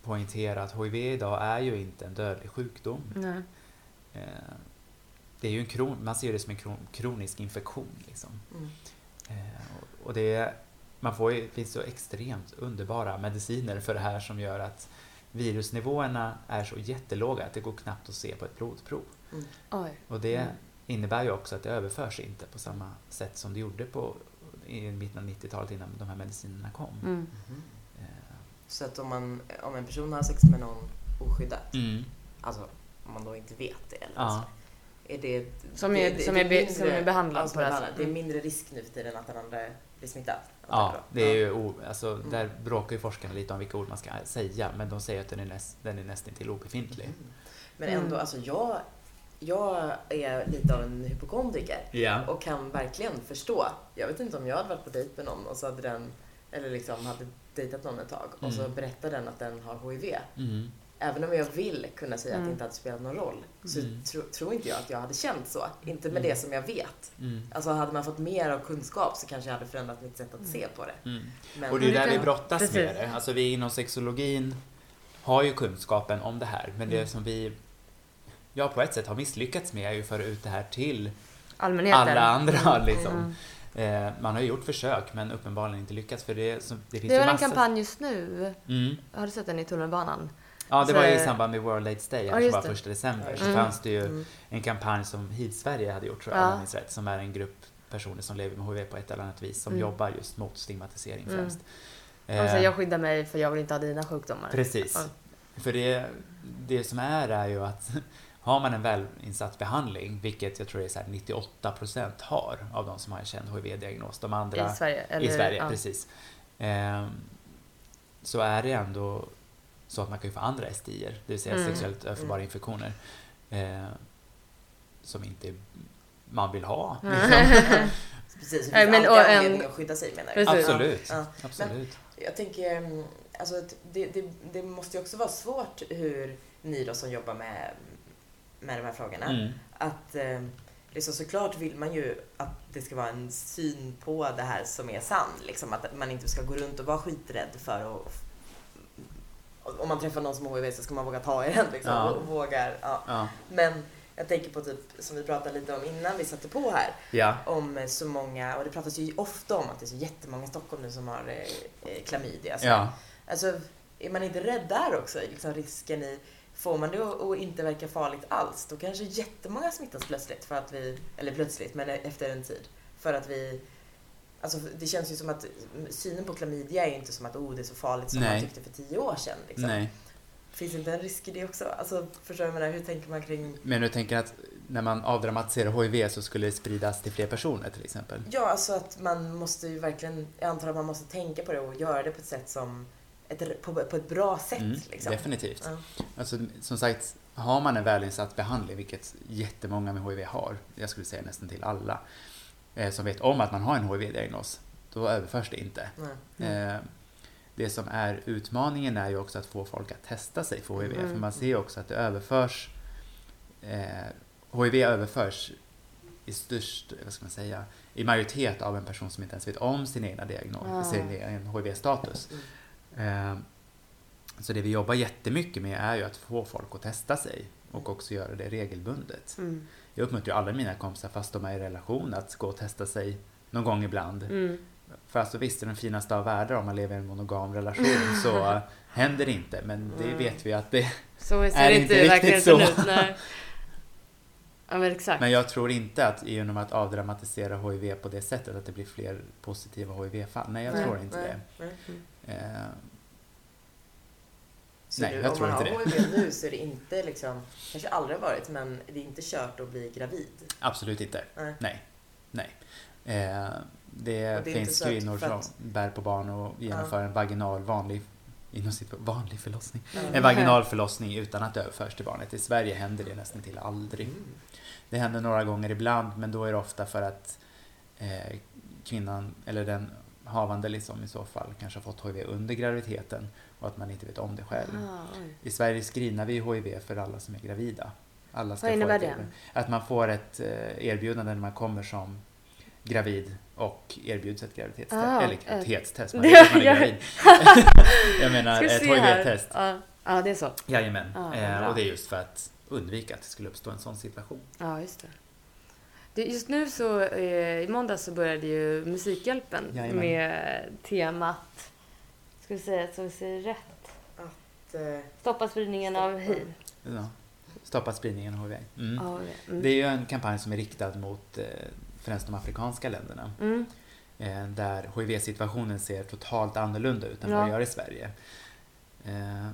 poängtera att HIV idag är ju inte en dödlig sjukdom. Nej. Eh, det är ju en kron, man ser det som en kron, kronisk infektion. Liksom. Mm. Eh, och- och det, är- man får ju, det finns så extremt underbara mediciner för det här som gör att virusnivåerna är så jättelåga att det går knappt att se på ett blodprov. Mm. Oj. Och det Mm. innebär ju också att det överförs inte på samma sätt som det gjorde på, i mitten av 90-talet innan de här medicinerna kom. Mm. Eh, Så att om, man, om en person har sex med någon oskyddat, mm. alltså om man då inte vet det eller Ja. så, är det... Som är- som är be- som är behandlad som på det här sättet. Det är Mm. mindre risk nu för tiden att den andra blir smittad. Ja, det är ju, o, alltså, Mm. där bråkar ju forskarna lite om vilka ord man ska säga, men de säger att den är, näst, den är nästintill obefintlig. Mm. Men ändå, Mm. alltså jag, jag är lite av en hypokondriker Ja. och kan verkligen förstå. Jag vet inte om jag hade varit på dejt med någon och så hade den, eller liksom hade dejtat någon ett tag och så Mm. berättar den att den har HIV. Mm. Även om jag vill kunna säga att Mm. det inte hade spelat någon roll så Mm. tro, tror inte jag att jag hade känt så. Inte med Mm. det som jag vet. Mm. Alltså hade man fått mer av kunskap så kanske jag hade förändrat mitt sätt att se på det. Mm. Men, Och det är där vi brottas precis. med det. Alltså vi inom sexologin har ju kunskapen om det här, men det Mm. som vi ja, på ett sätt har misslyckats med är ju att föra ut det här till Allmänheten. alla andra. Liksom. Mm. Eh, man har ju gjort försök men uppenbarligen inte lyckats för det, som, det finns Det är ju en massa... kampanj just nu? Mm. Har du sett den i tunnelbanan? Ja, det var ju i samband med World AIDS Day, Ja, som just var första december, så Mm. fanns det ju Mm. en kampanj som HIV-Sverige hade gjort, tror jag, Ja. rätt, som är en grupp personer som lever med HIV på ett eller annat vis, som Mm. jobbar just mot stigmatisering Mm. främst. Säger Eh, jag skyddar mig för jag vill inte ha dina sjukdomar. Precis. För det, det som är är ju att har man en välinsatt behandling, vilket jag tror är så här 98% har av de som har en känd HIV-diagnos, de andra I Sverige? Eller, i Sverige, ja. precis. Ehm, så är det ändå så att man kan ju få andra STIer, det vill säga Mm. sexuellt överförbara Mm. infektioner, eh, som inte man vill ha. Mm. Liksom. Precis, det finns men- alltid och en- anledning att skydda sig menar du? Absolut. Ja. Absolut. Jag tänker, mm, alltså att det, det, det måste ju också vara svårt hur ni då som jobbar med, med de här frågorna, Mm. att eh, liksom såklart vill man ju att det ska vara en syn på det här som är sann. Liksom, att man inte ska gå runt och vara skiträdd för att om man träffar någon som har HIV så ska man våga ta i den liksom, Ja. och vågar, ja. Ja. Men jag tänker på typ, som vi pratade lite om innan vi satte på här, ja. om så många, och det pratas ju ofta om att det är så jättemånga i Stockholm nu som har eh, eh, klamydia. Så. ja. Alltså, är man inte rädd där också? Liksom risken i, får man det att inte verka farligt alls, då kanske jättemånga smittas plötsligt för att vi, eller plötsligt, men efter en tid. För att vi, alltså det känns ju som att synen på klamydia är inte som att oh, det är så farligt som Nej. man tyckte för tio år sedan. Liksom. Nej. Finns inte en risk i det också? Alltså, förstår du vad? Hur tänker man kring Men du tänker att när man avdramatiserar HIV så skulle det spridas till fler personer till exempel? Ja, alltså att man måste ju verkligen, jag antar att man måste tänka på det och göra det på ett sätt som, ett, på, på ett bra sätt. Mm, liksom. Definitivt. Ja. Alltså, som sagt, har man en välinsatt behandling, vilket jättemånga med HIV har, jag skulle säga nästan till alla, eh, som vet om att man har en HIV-diagnos, då överförs det inte. Nej. Eh, det som är utmaningen är ju också att få folk att testa sig för HIV, Mm. för man ser ju också att det överförs, eh, HIV överförs i störst, vad ska man säga, i majoritet av en person som inte ens vet om sin egna diagnos, Ah. sin egen HIV-status. Eh, så det vi jobbar jättemycket med är ju att få folk att testa sig och också göra det regelbundet. Mm. Jag uppmuntrar ju alla mina kompisar, fast de är i relation, att gå och testa sig någon gång ibland. Mm. För alltså visst, är den finaste av världar om man lever i en monogam relation så händer det inte. Men det Mm. vet vi att det... Så Är det inte i riktigt så? ut. Ja men exakt. Men jag tror inte att genom att avdramatisera HIV på det sättet att det blir fler positiva HIV-fall. Nej, jag Nej, tror inte nej, det. nej. Eh, Så Nej, du, jag om tror man inte har det. HIV nu så är det inte liksom, kanske aldrig har varit, men det är inte kört att bli gravid. absolut inte. Nej. Nej. Nej. Eh, det, det finns kvinnor som att- bär på barn och genomför en vaginal vanlig inom sitt, vanlig förlossning. Mm. En vaginal förlossning utan att det överförs till barnet. I Sverige händer det nästan till aldrig. Mm. Det händer några gånger ibland men då är det ofta för att eh, kvinnan eller den havande liksom i så fall kanske har fått HIV under graviditeten och att man inte vet om det själv. Ah. I Sverige screenar vi HIV för alla som är gravida. Alla ska Vad innebär det? Att man får ett eh, erbjudande när man kommer som gravid och erbjuds ett graviditetstest. Ah, eller graviditetstest, man vet att man är gravid. Jag menar ett. HIV-test. Ja, ja, det är så. Jajamän. Ah, eh, och det är just för att undvika att det skulle uppstå en sån situation. Ja, just det. Just nu så, eh, i måndags så började ju Musikhjälpen Jajamän. med temat, ska vi säga så vi säger rätt, Att, eh, stoppa spridningen av Stoppa. hiv. Ja. Stoppa spridningen av HIV. Mm. Mm. Det är ju en kampanj som är riktad mot eh, främst de afrikanska länderna. Mm. Eh, där HIV-situationen ser totalt annorlunda ut än Ja. vad det gör i Sverige. Eh,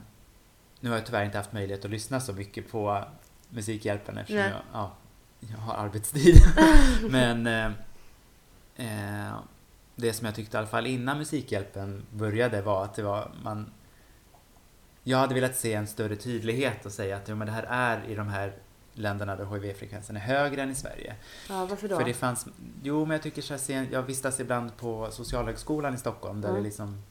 nu har jag tyvärr inte haft möjlighet att lyssna så mycket på Musikhjälpen eftersom Nej. jag, ja, jag har arbetstid. Men eh, eh, det som jag tyckte i alla fall innan Musikhjälpen började var att det var man jag hade velat se en större tydlighet och säga att jo, men det här är i de här länderna där HIV-frekvensen är högre än i Sverige. Ja, varför då? För det fanns, jo men jag tycker så här, jag vistas ibland på Socialhögskolan i Stockholm där Mm. det liksom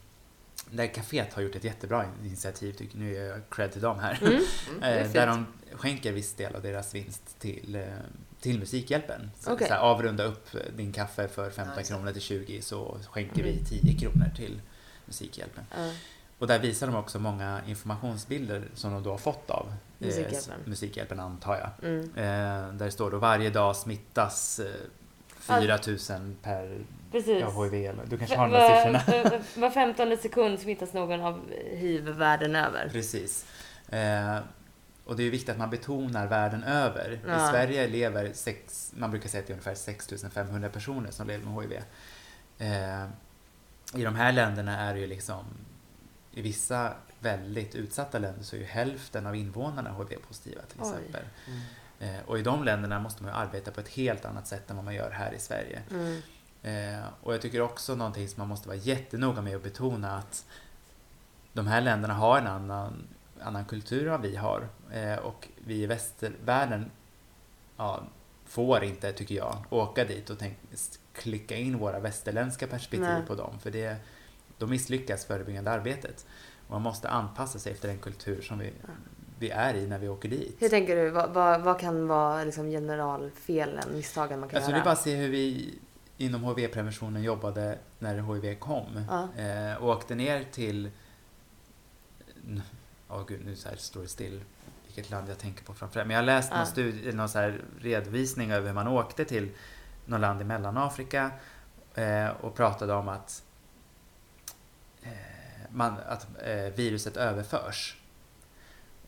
där kaféet har gjort ett jättebra initiativ, tycker, nu ger jag cred till dem här. Mm. mm. är Eh, där de skänker viss del av deras vinst till, eh, till Musikhjälpen. Så, Okej. så här, avrunda upp din kaffe för 15 Ja, just det. kronor till 20 så skänker Mm. vi 10 kronor till Musikhjälpen. Och där visar de också många informationsbilder som de då har fått av eh, Musikhjälpen. Musikhjälpen antar jag. Mm. Eh, där det står då varje dag smittas eh, 4000 per Precis. ja, HIV. eller- Du kanske har de där siffrorna? Var, 15 sekund smittas någon av hiv världen över. Precis. Eh, och det är viktigt att man betonar världen över. I Ja. Sverige lever sex, man brukar säga att det är ungefär 6500 personer som lever med HIV. Eh, I de här länderna är det ju liksom, i vissa väldigt utsatta länder så är ju hälften av invånarna HIV-positiva till exempel. Mm. Eh, och i de länderna måste man arbeta på ett helt annat sätt än vad man gör här i Sverige. Mm. Eh, och jag tycker också någonting som man måste vara jättenoga med att betona att de här länderna har en annan, annan kultur än vad vi har. Eh, och vi i västvärlden ja, får inte, tycker jag, åka dit och tänk, klicka in våra västerländska perspektiv Nej. på dem. För det, då misslyckas förebyggande arbetet. Och man måste anpassa sig efter den kultur som vi, vi är i när vi åker dit. Hur tänker du? Vad, vad, vad kan vara liksom generalfelen, misstagen man kan Alltså det är göra? bara att se hur vi inom HIV-preventionen jobbade när HIV kom. Ja. Eh, och åkte ner till... Åh gud, nu så här står det still vilket land jag tänker på framför Men jag har läst Ja. någon, studie, någon så här redovisning över hur man åkte till något land i Mellanafrika eh, och pratade om att, eh, man, att eh, viruset överförs.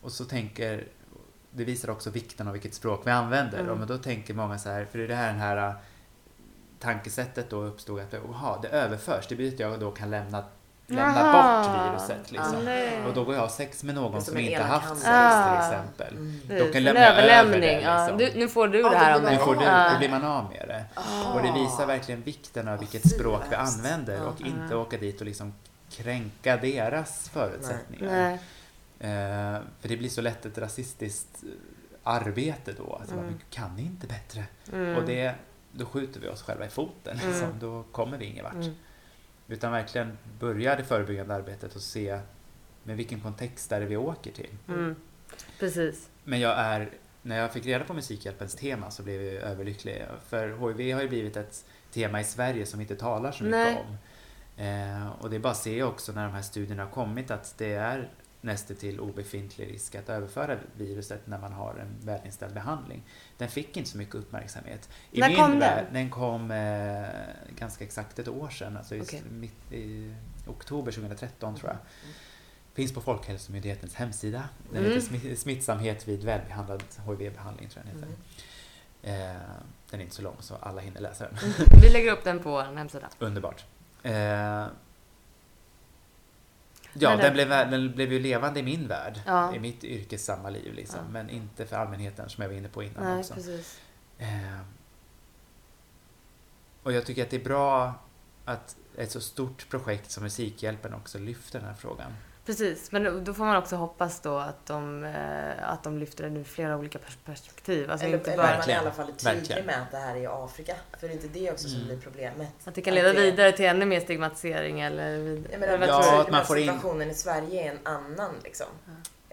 Och så tänker, det visar också vikten av vilket språk vi använder. Mm. Och då tänker många så här, för det är det här den här tankesättet då uppstod att oha, det överförs. Det betyder att jag då kan lämna, lämna bort viruset. Liksom. Ah. Och då går jag och har sex med någon som som inte haft sex Ah. till exempel. Mm. Precis, kan lämna över det, liksom. du, nu får du Ja, det här då av blir mig. Nu får du, Ja. då blir man av med det. Ah. Och det visar verkligen vikten av vilket språk vi använder och inte åka dit och liksom kränka deras förutsättningar. Nej. Eh, för det blir så lätt ett rasistiskt eh, arbete då. Att Mm. mm. kan ni inte bättre? Mm. Och det, då skjuter vi oss själva i foten. Mm. Liksom. Då kommer vi ingen vart. Mm. Utan verkligen börja det förebyggande arbetet och se med vilken kontext är det vi åker till. Mm. Precis. Men jag är när jag fick reda på Musikhjälpens tema så blev jag överlycklig. För HIV har ju blivit ett tema i Sverige som vi inte talar så mycket Nej. om. Eh, och det är bara att se också när de här studierna har kommit att det är nästan till obefintlig risk att överföra viruset när man har en välinställd behandling. Den fick inte så mycket uppmärksamhet. I När min kom den? värld- Den kom eh, ganska exakt ett år sedan, alltså i, Okej. mitt, i oktober 2013 tror jag. Finns på Folkhälsomyndighetens hemsida. Den Mm. heter Smi- Smittsamhet vid välbehandlad HIV-behandling tror jag den heter. Mm. Eh, den är inte så lång så alla hinner läsa den. Vi lägger upp den på vår hemsida. Underbart. Eh, ja, den blev, den blev ju levande i min värld. Ja. I mitt yrkessamma liv liksom. Ja. Men inte för allmänheten som jag var inne på innan Nej, också. precis. Eh, och jag tycker att det är bra att ett så stort projekt som Musikhjälpen också lyfter den här frågan. Precis, men då- får man också hoppas då att de, eh, att de lyfter den ur flera olika pers- perspektiv. Alltså eller inte eller att bara man i alla fall är tydlig Verkligen. med att det här är i Afrika. För det är inte det också som Mm. blir problemet. att det kan leda det- vidare till ännu mer stigmatisering eller... vid- eller Ja, tror att man får in- situationen i Sverige är en annan liksom.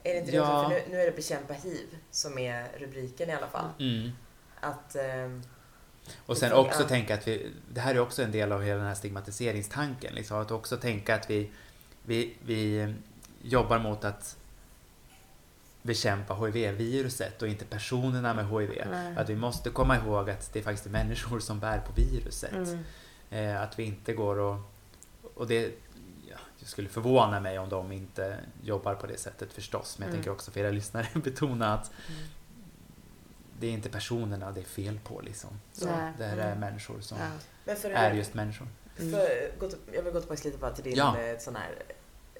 Är det inte det Ja. också? För nu, nu är det bekämpa hiv som är rubriken i alla fall. Att... ehm, Och sen Det får- också ja. tänka att vi, det här är också en del av hela den här stigmatiseringstanken. Liksom, att också tänka att vi, vi, vi jobbar mot att bekämpa HIV-viruset och inte personerna med HIV. Nej. Att vi måste komma ihåg att det faktiskt är människor som bär på viruset. Mm. Eh, att vi inte går och... Och det, ja, skulle förvåna mig om de inte jobbar på det sättet förstås. Men jag Mm. tänker också för era lyssnare betona att Mm. det är inte personerna det är fel på liksom. Så det här är Mm. människor som Ja. är just människor. Mm. för, till, jag vill gå tillbaka lite bara till din Ja. eh, sån här...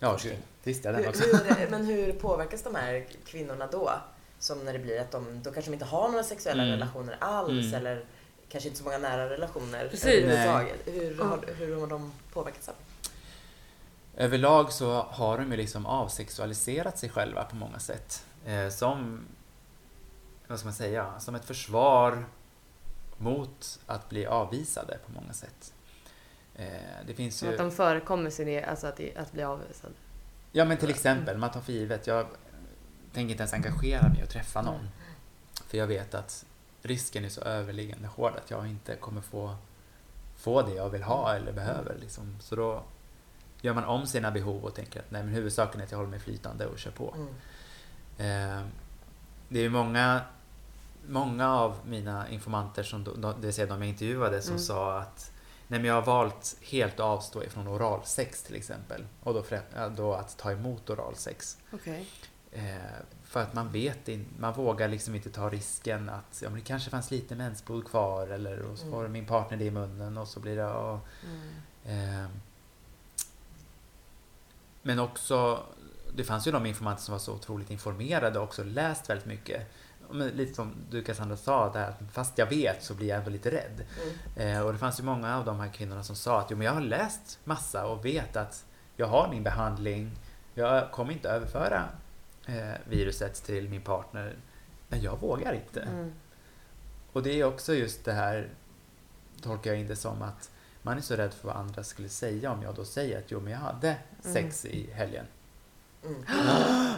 Ja, forskning. gud. Visst är den Hur, också. hur, men hur påverkas de här kvinnorna då? Som när det blir att de, då kanske de inte har några sexuella Mm. relationer alls Mm. eller kanske inte så många nära relationer Precis. överhuvudtaget. Hur, Ja. har, hur har de påverkats av? Överlag så har de ju liksom avsexualiserat sig själva på många sätt. Eh, som, vad ska man säga, som ett försvar mot att bli avvisade på många sätt. Eh, det finns ju... att de förekommer sin e- alltså att, att bli avvisad. Ja men till exempel, man tar för givet, jag tänker inte ens engagera mig och träffa någon. För jag vet att risken är så överliggande hård att jag inte kommer få, få det jag vill ha eller behöver. Liksom. Så då gör man om sina behov och tänker att nej, men huvudsaken är att jag håller mig flytande och kör på. Mm. Eh, det är ju många, många av mina informanter, som, det vill säga de jag intervjuade, som Mm. sa att nej, men jag har valt helt avstå ifrån oralsex till exempel. Och då, då att ta emot oralsex. Okej. Eh, för att man vet inte, man vågar liksom inte ta risken att ja, men det kanske fanns lite mensblod kvar eller och så får Mm. min partner det i munnen och så blir det... Och, Mm. eh, men också, det fanns ju de informanter som var så otroligt informerade och också läst väldigt mycket. Men lite som du Cassandra sa, där, att fast jag vet så blir jag ändå lite rädd. Mm. Eh, och det fanns ju många av de här kvinnorna som sa att jo, men jag har läst massa och vet att jag har min behandling. Jag kommer inte överföra eh, viruset till min partner. Men jag vågar inte. Mm. Och det är också just det här, tolkar jag in det som att man är så rädd för vad andra skulle säga om jag då säger att jo men jag hade sex i helgen. Mm.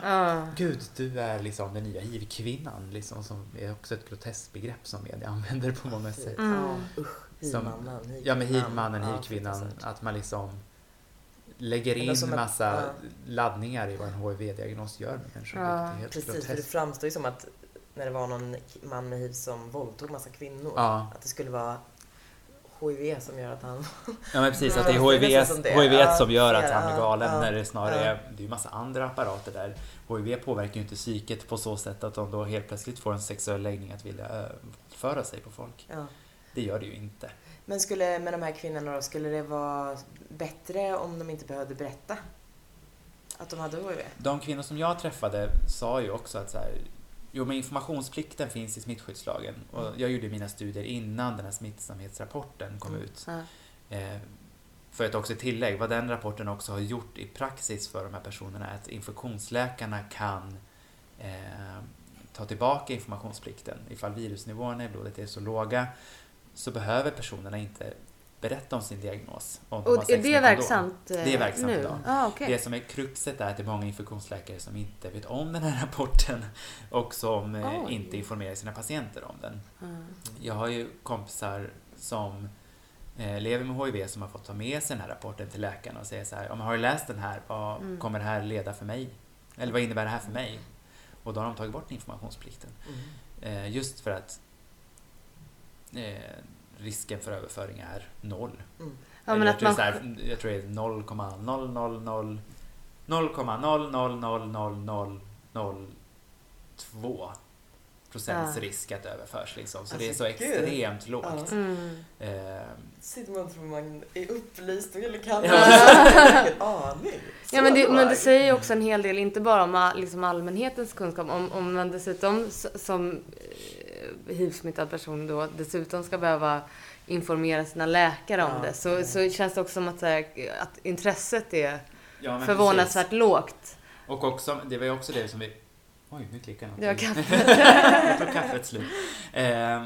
Ja. Gud, du är liksom den nya hiv-kvinnan liksom, som är också ett groteskt begrepp som media använder på många sätt. Mm. Usch. Som-. Ja men hivmannen, hivkvinnan, att man liksom lägger in att- massa ja. laddningar i vad en HIV-diagnos gör med människor. Ja, det är helt Precis, för det groteskt. framstår ju som att när det var någon man med hiv som våldtog massa kvinnor, Ja. att det skulle vara HIV som gör att han... ja men precis, att det är HIV, som. HIV Ja, som gör att han är galen ja, när det snarare ja. är, det är ju massa andra apparater där. HIV påverkar ju inte psyket på så sätt att de då helt plötsligt får en sexuell läggning att vilja ö, föra sig på folk. Det gör det ju inte. Men skulle, med de här kvinnorna då, skulle det vara bättre om de inte behövde berätta att de hade HIV? De kvinnor som jag träffade sa ju också att så här, jo men informationsplikten finns i smittskyddslagen och jag gjorde mina studier innan den här smittsamhetsrapporten kom Mm. ut. Eh, för att också tillägg, vad den rapporten också har gjort i praxis för de här personerna är att infektionsläkarna kan eh, ta tillbaka informationsplikten. Ifall virusnivåerna i blodet är så låga så behöver personerna inte berätta om sin diagnos. Om Och är det verksamt eh, Det är verksamt nu? idag. Ah, okej. Det som är kruxet är att det är många infektionsläkare som inte vet om den här rapporten och som eh, Oj. inte informerar sina patienter om den. Ah. Jag har ju kompisar som eh, lever med HIV som har fått ta med sig den här rapporten till läkaren och säga så här, om jag har läst den här, vad Mm. kommer det här leda för mig? Eller vad innebär det här för mig? Och då har de tagit bort informationsplikten. Mm. Just för att risken för överföring är noll. Mm. Ja, jag, tror man... det är så här, jag tror det är 0,000 0,0000002 procents Ja. risk att överförs. Liksom. Så Alltså, det är så gud. extremt lågt. Ja. Mm. Eh, Sitter man tror man är upplyst eller kan Ja. Har ingen aning. Ja, men det, men det säger ju också en hel del, inte bara om liksom allmänhetens kunskap, om, om man dessutom som eh, hiv-smittad person då dessutom ska behöva informera sina läkare om Ja. det, så, så känns det också som att, här, att intresset är ja, förvånansvärt precis. lågt. Och också, det var ju också det som vi... Oj, nu klickar Det var någonting. kaffe. Jag tror kaffet slut. Eh,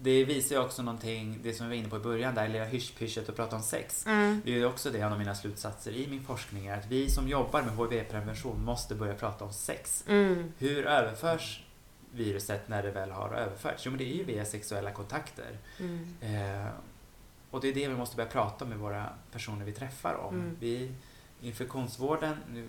det visar ju också någonting, det som vi var inne på i början, där lilla hysch-pyschet och prata om sex. Mm. Det är ju också det, en av mina slutsatser i min forskning är att vi som jobbar med HIV-prevention måste börja prata om sex. Mm. Hur överförs viruset när det väl har överförts? Jo, men det är ju via sexuella kontakter. Mm. Eh, och det är det vi måste börja prata med våra personer vi träffar om. Mm. Vi, infektionsvården, nu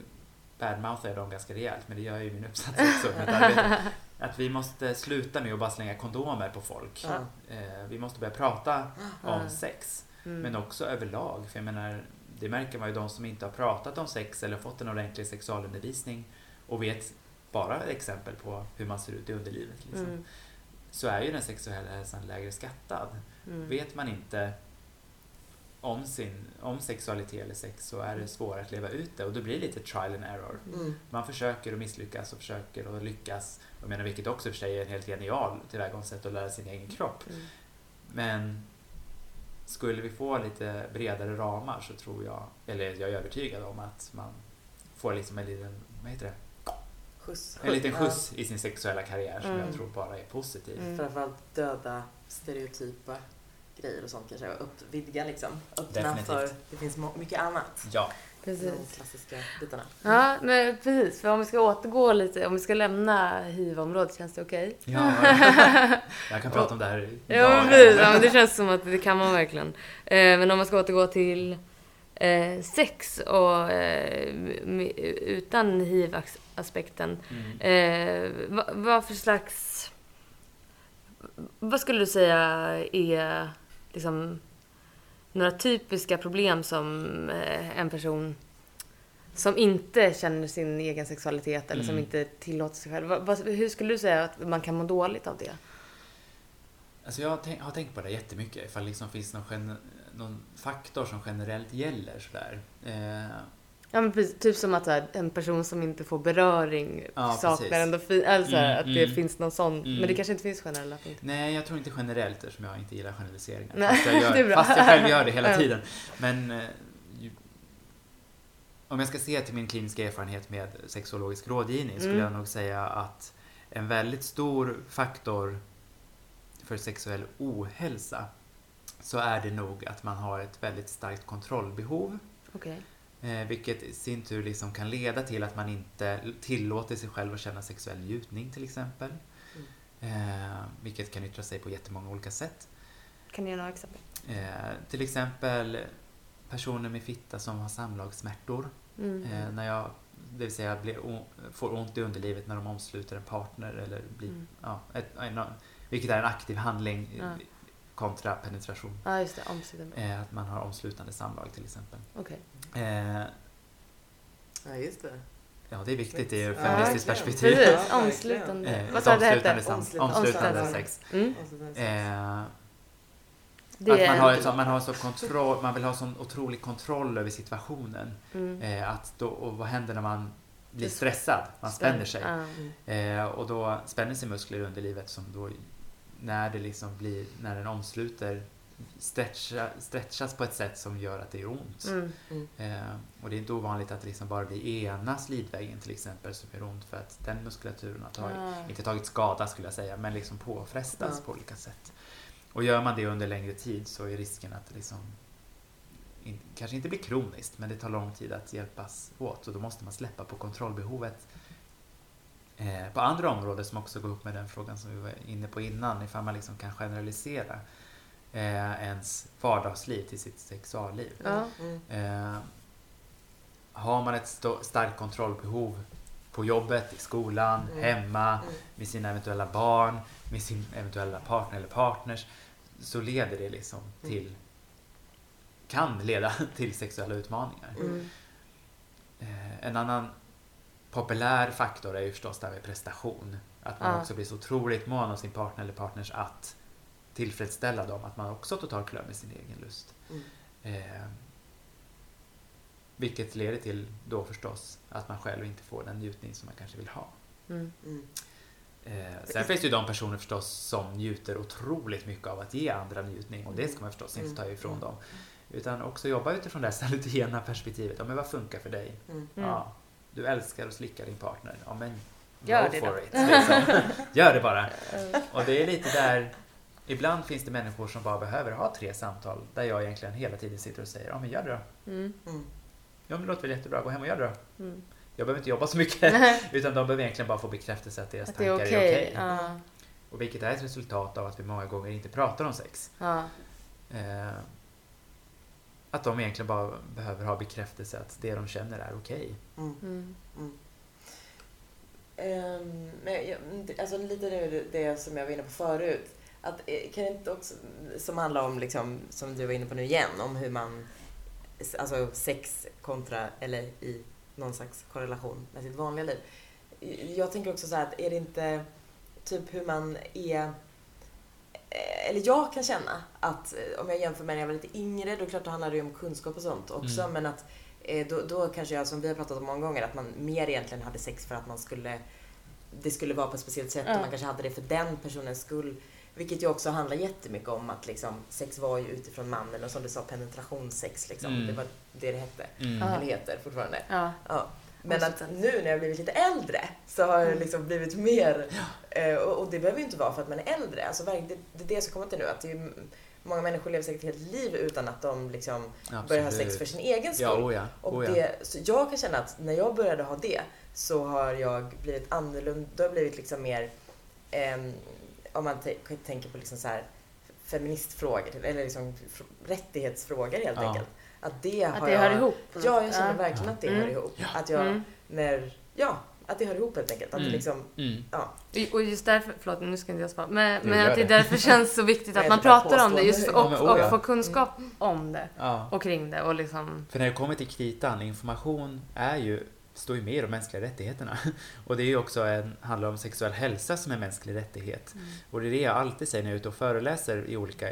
badmouthar jag dem ganska rejält, men det gör jag i min uppsats också. Att vi måste sluta med att bara slänga kondomer på folk. Ja. Eh, vi måste börja prata om sex. Mm. Men också överlag. För jag menar, det märker man ju de som inte har pratat om sex eller fått en ordentlig sexualundervisning och vet bara exempel på hur man ser ut i underlivet. Liksom. Mm. Så är ju den sexuella hälsan lägre skattad. Mm. Vet man inte om, sin, om sexualitet eller sex så är det svårare att leva ut det och då blir det lite trial and error. Mm. Man försöker och misslyckas och försöker och lyckas. Jag menar, vilket också för sig är en helt genial tillvägagångssätt att lära sin egen kropp. Mm. Men skulle vi få lite bredare ramar så tror jag, eller jag är övertygad om att man får liksom en liten, vad heter det? Skjuts. En liten Ja. skjuts i sin sexuella karriär som Mm. jag tror bara är positiv. Mm. Framförallt döda stereotypa grejer och sånt kanske. Uppvidga liksom. Öppna Definitivt. för, det finns mycket annat. Ja, De Precis. klassiska bitarna. Ja, men precis. För om vi ska återgå lite, om vi ska lämna hiv-området, känns det okej? ja. jag kan prata om det här i Ja, men precis. Ja, men det känns som att det kan man verkligen. Eh, men om man ska återgå till eh, sex och eh, med- utan hiv-aspekten. Mm. Eh, vad, vad för slags... Vad skulle du säga är liksom några typiska problem som eh, en person som inte känner sin egen sexualitet eller som Mm. inte tillåter sig själv. Vad, vad, hur skulle du säga att man kan må dåligt av det? Alltså jag har tänkt, har tänkt på det jättemycket, ifall det liksom finns någon, någon faktor som generellt gäller sådär. Eh, Ja, men precis, typ som att här, en person som inte får beröring Ja, saknar precis. endorfin. Alltså Mm, att det mm. finns någon sån. Mm. Men det kanske inte finns generella punkter. nej, jag tror inte generellt eftersom jag inte gillar generaliseringar. Nej, Fast, jag gör, fast jag själv gör det hela tiden. Men eh, ju, om jag ska se till min kliniska erfarenhet med sexologisk rådgivning skulle Mm. jag nog säga att en väldigt stor faktor för sexuell ohälsa så är det nog att man har ett väldigt starkt kontrollbehov. Okej. Eh, vilket i sin tur liksom kan leda till att man inte tillåter sig själv att känna sexuell njutning till exempel. Eh, vilket kan yttra sig på jättemånga olika sätt. Kan du ge några exempel? Eh, till exempel personer med fitta som har samlagssmärtor. Mm. Eh, när jag, det vill säga blir får ont i underlivet när de omsluter en partner eller blir, Mm. ja, ett, en, vilket är en aktiv handling Ja. Kontra penetration. Ja, just det. Omsidan. Eh, att man har omslutande samlag till exempel. Okej. Eh, Ja, just det. ja, det är viktigt i ett Ja, feministiskt verkligen. perspektiv. Precis. Ja. Omslutande. Eh, Vad sa det omslutande, hette? Omslutande. omslutande Omslutande. sex. Mm. Eh, Det att man, har så- man, har så kontroll, man vill ha sån otrolig kontroll över situationen. Mm. Eh, att då, och vad händer när man blir stressad? Man spänner sig. Ja. Eh, och då spänner sig muskler i underlivet som då, när det liksom blir, när den omsluter, stretcha, stretchas på ett sätt som gör att det gör ont. Mm. Eh, och det är inte ovanligt att det liksom bara blir ena slidväggen till exempel som gör ont för att den muskulaturen har tagit, Ah. inte tagit skada skulle jag säga, men liksom påfrestas Ja. på olika sätt. Och gör man det under längre tid så är risken att det liksom in, kanske inte blir kroniskt, men det tar lång tid att hjälpas åt och då måste man släppa på kontrollbehovet. Eh, på andra områden som också går upp med den frågan som vi var inne på innan, ifall man liksom kan generalisera eh, ens vardagsliv till sitt sexualliv. Ja. Mm. Eh, har man ett starkt kontrollbehov på jobbet, i skolan, Mm. hemma, Mm. med sina eventuella barn, med sin eventuella partner eller partners, så leder det liksom Mm. till, kan leda till sexuella utmaningar. Mm. Eh, en annan populär faktor är ju förstås det här med prestation. Att man Ja. också blir så otroligt mån om sin partner eller partners att tillfredsställa dem, att man också totalt glömmer sin egen lust. Mm. Eh, vilket leder till då förstås att man själv inte får den njutning som man kanske vill ha. Mm. Mm. Eh, sen finns det ju de personer förstås som njuter otroligt mycket av att ge andra njutning och det ska man förstås inte ta ifrån Mm. dem. Utan också jobba utifrån det här salutogena perspektivet. Ja, men vad funkar för dig? Mm. Mm. Ja, du älskar att slicka din partner. Ja, men Gör go det for då. it. Liksom. Gör det bara. Och det är lite där, ibland finns det människor som bara behöver ha tre samtal där jag egentligen hela tiden sitter och säger, ja men gör det då. Mm. Mm. Ja men det låter väl jättebra, gå hem och gör det då. Mm. Jag behöver inte jobba så mycket, utan de behöver egentligen bara få bekräftelse att deras Att det är tankar okej. är okej. Ja. Och vilket är ett resultat av att vi många gånger inte pratar om sex. Ja. Eh, att de egentligen bara behöver ha bekräftelse att det de känner är okej. Mm. Mm. Men jag, alltså lite nu det som jag var inne på förut. Att, eh, kan det inte också, som handlar om, liksom, som du var inne på nu igen, om hur man, alltså sex kontra, eller i någon slags korrelation med sitt vanliga liv. Jag tänker också så här att är det inte typ hur man är, eller jag kan känna att eh, om jag jämför med när jag var lite yngre, då klart då handlar det ju om kunskap och sånt också, Mm. men att eh, då, då kanske jag, som vi har pratat om många gånger, att man mer egentligen hade sex för att man skulle, det skulle vara på ett speciellt sätt Ja. och man kanske hade det för den personens skull. Vilket ju också handlar jättemycket om att liksom, sex var ju utifrån mannen och som du sa penetrationssex liksom. Mm. Det var det det hette. Ja. Eller heter fortfarande. Ja. Ja. Men Och att nu när jag blivit lite äldre så har det Mm. liksom blivit mer, eh, och, och det behöver ju inte vara för att man är äldre. Alltså, det, det är det jag ska komma till nu, att det är, många människor lever säkert ett helt liv utan att de liksom börjar ha sex för sin egen skull. Ja, oh ja. Och Oh ja. det, så jag kan känna att när jag började ha det så har jag blivit annorlunda, då har jag blivit liksom mer, ehm, om man tänker på liksom så här feministfrågor, eller liksom fr- rättighetsfrågor helt Ja. enkelt. Att det Att har det jag, hör ihop. Ja, jag känner Ja. verkligen att det Mm. hör ihop. Att jag, Mm. när, ja, att det hör ihop helt enkelt. Att det Mm. liksom, Mm. ja. Och just därför, förlåt nu ska inte jag svara, men, Jo, men att det det. därför känns så viktigt att man pratar om det just för, och, Ja, oh, och får kunskap om det Ja. och kring det och liksom... För när det kommer till kritan, information är ju, står ju med i de mänskliga rättigheterna. Och det är ju också en, handlar om sexuell hälsa som en mänsklig rättighet. Och det är det jag alltid säger när jag är ute och föreläser i olika,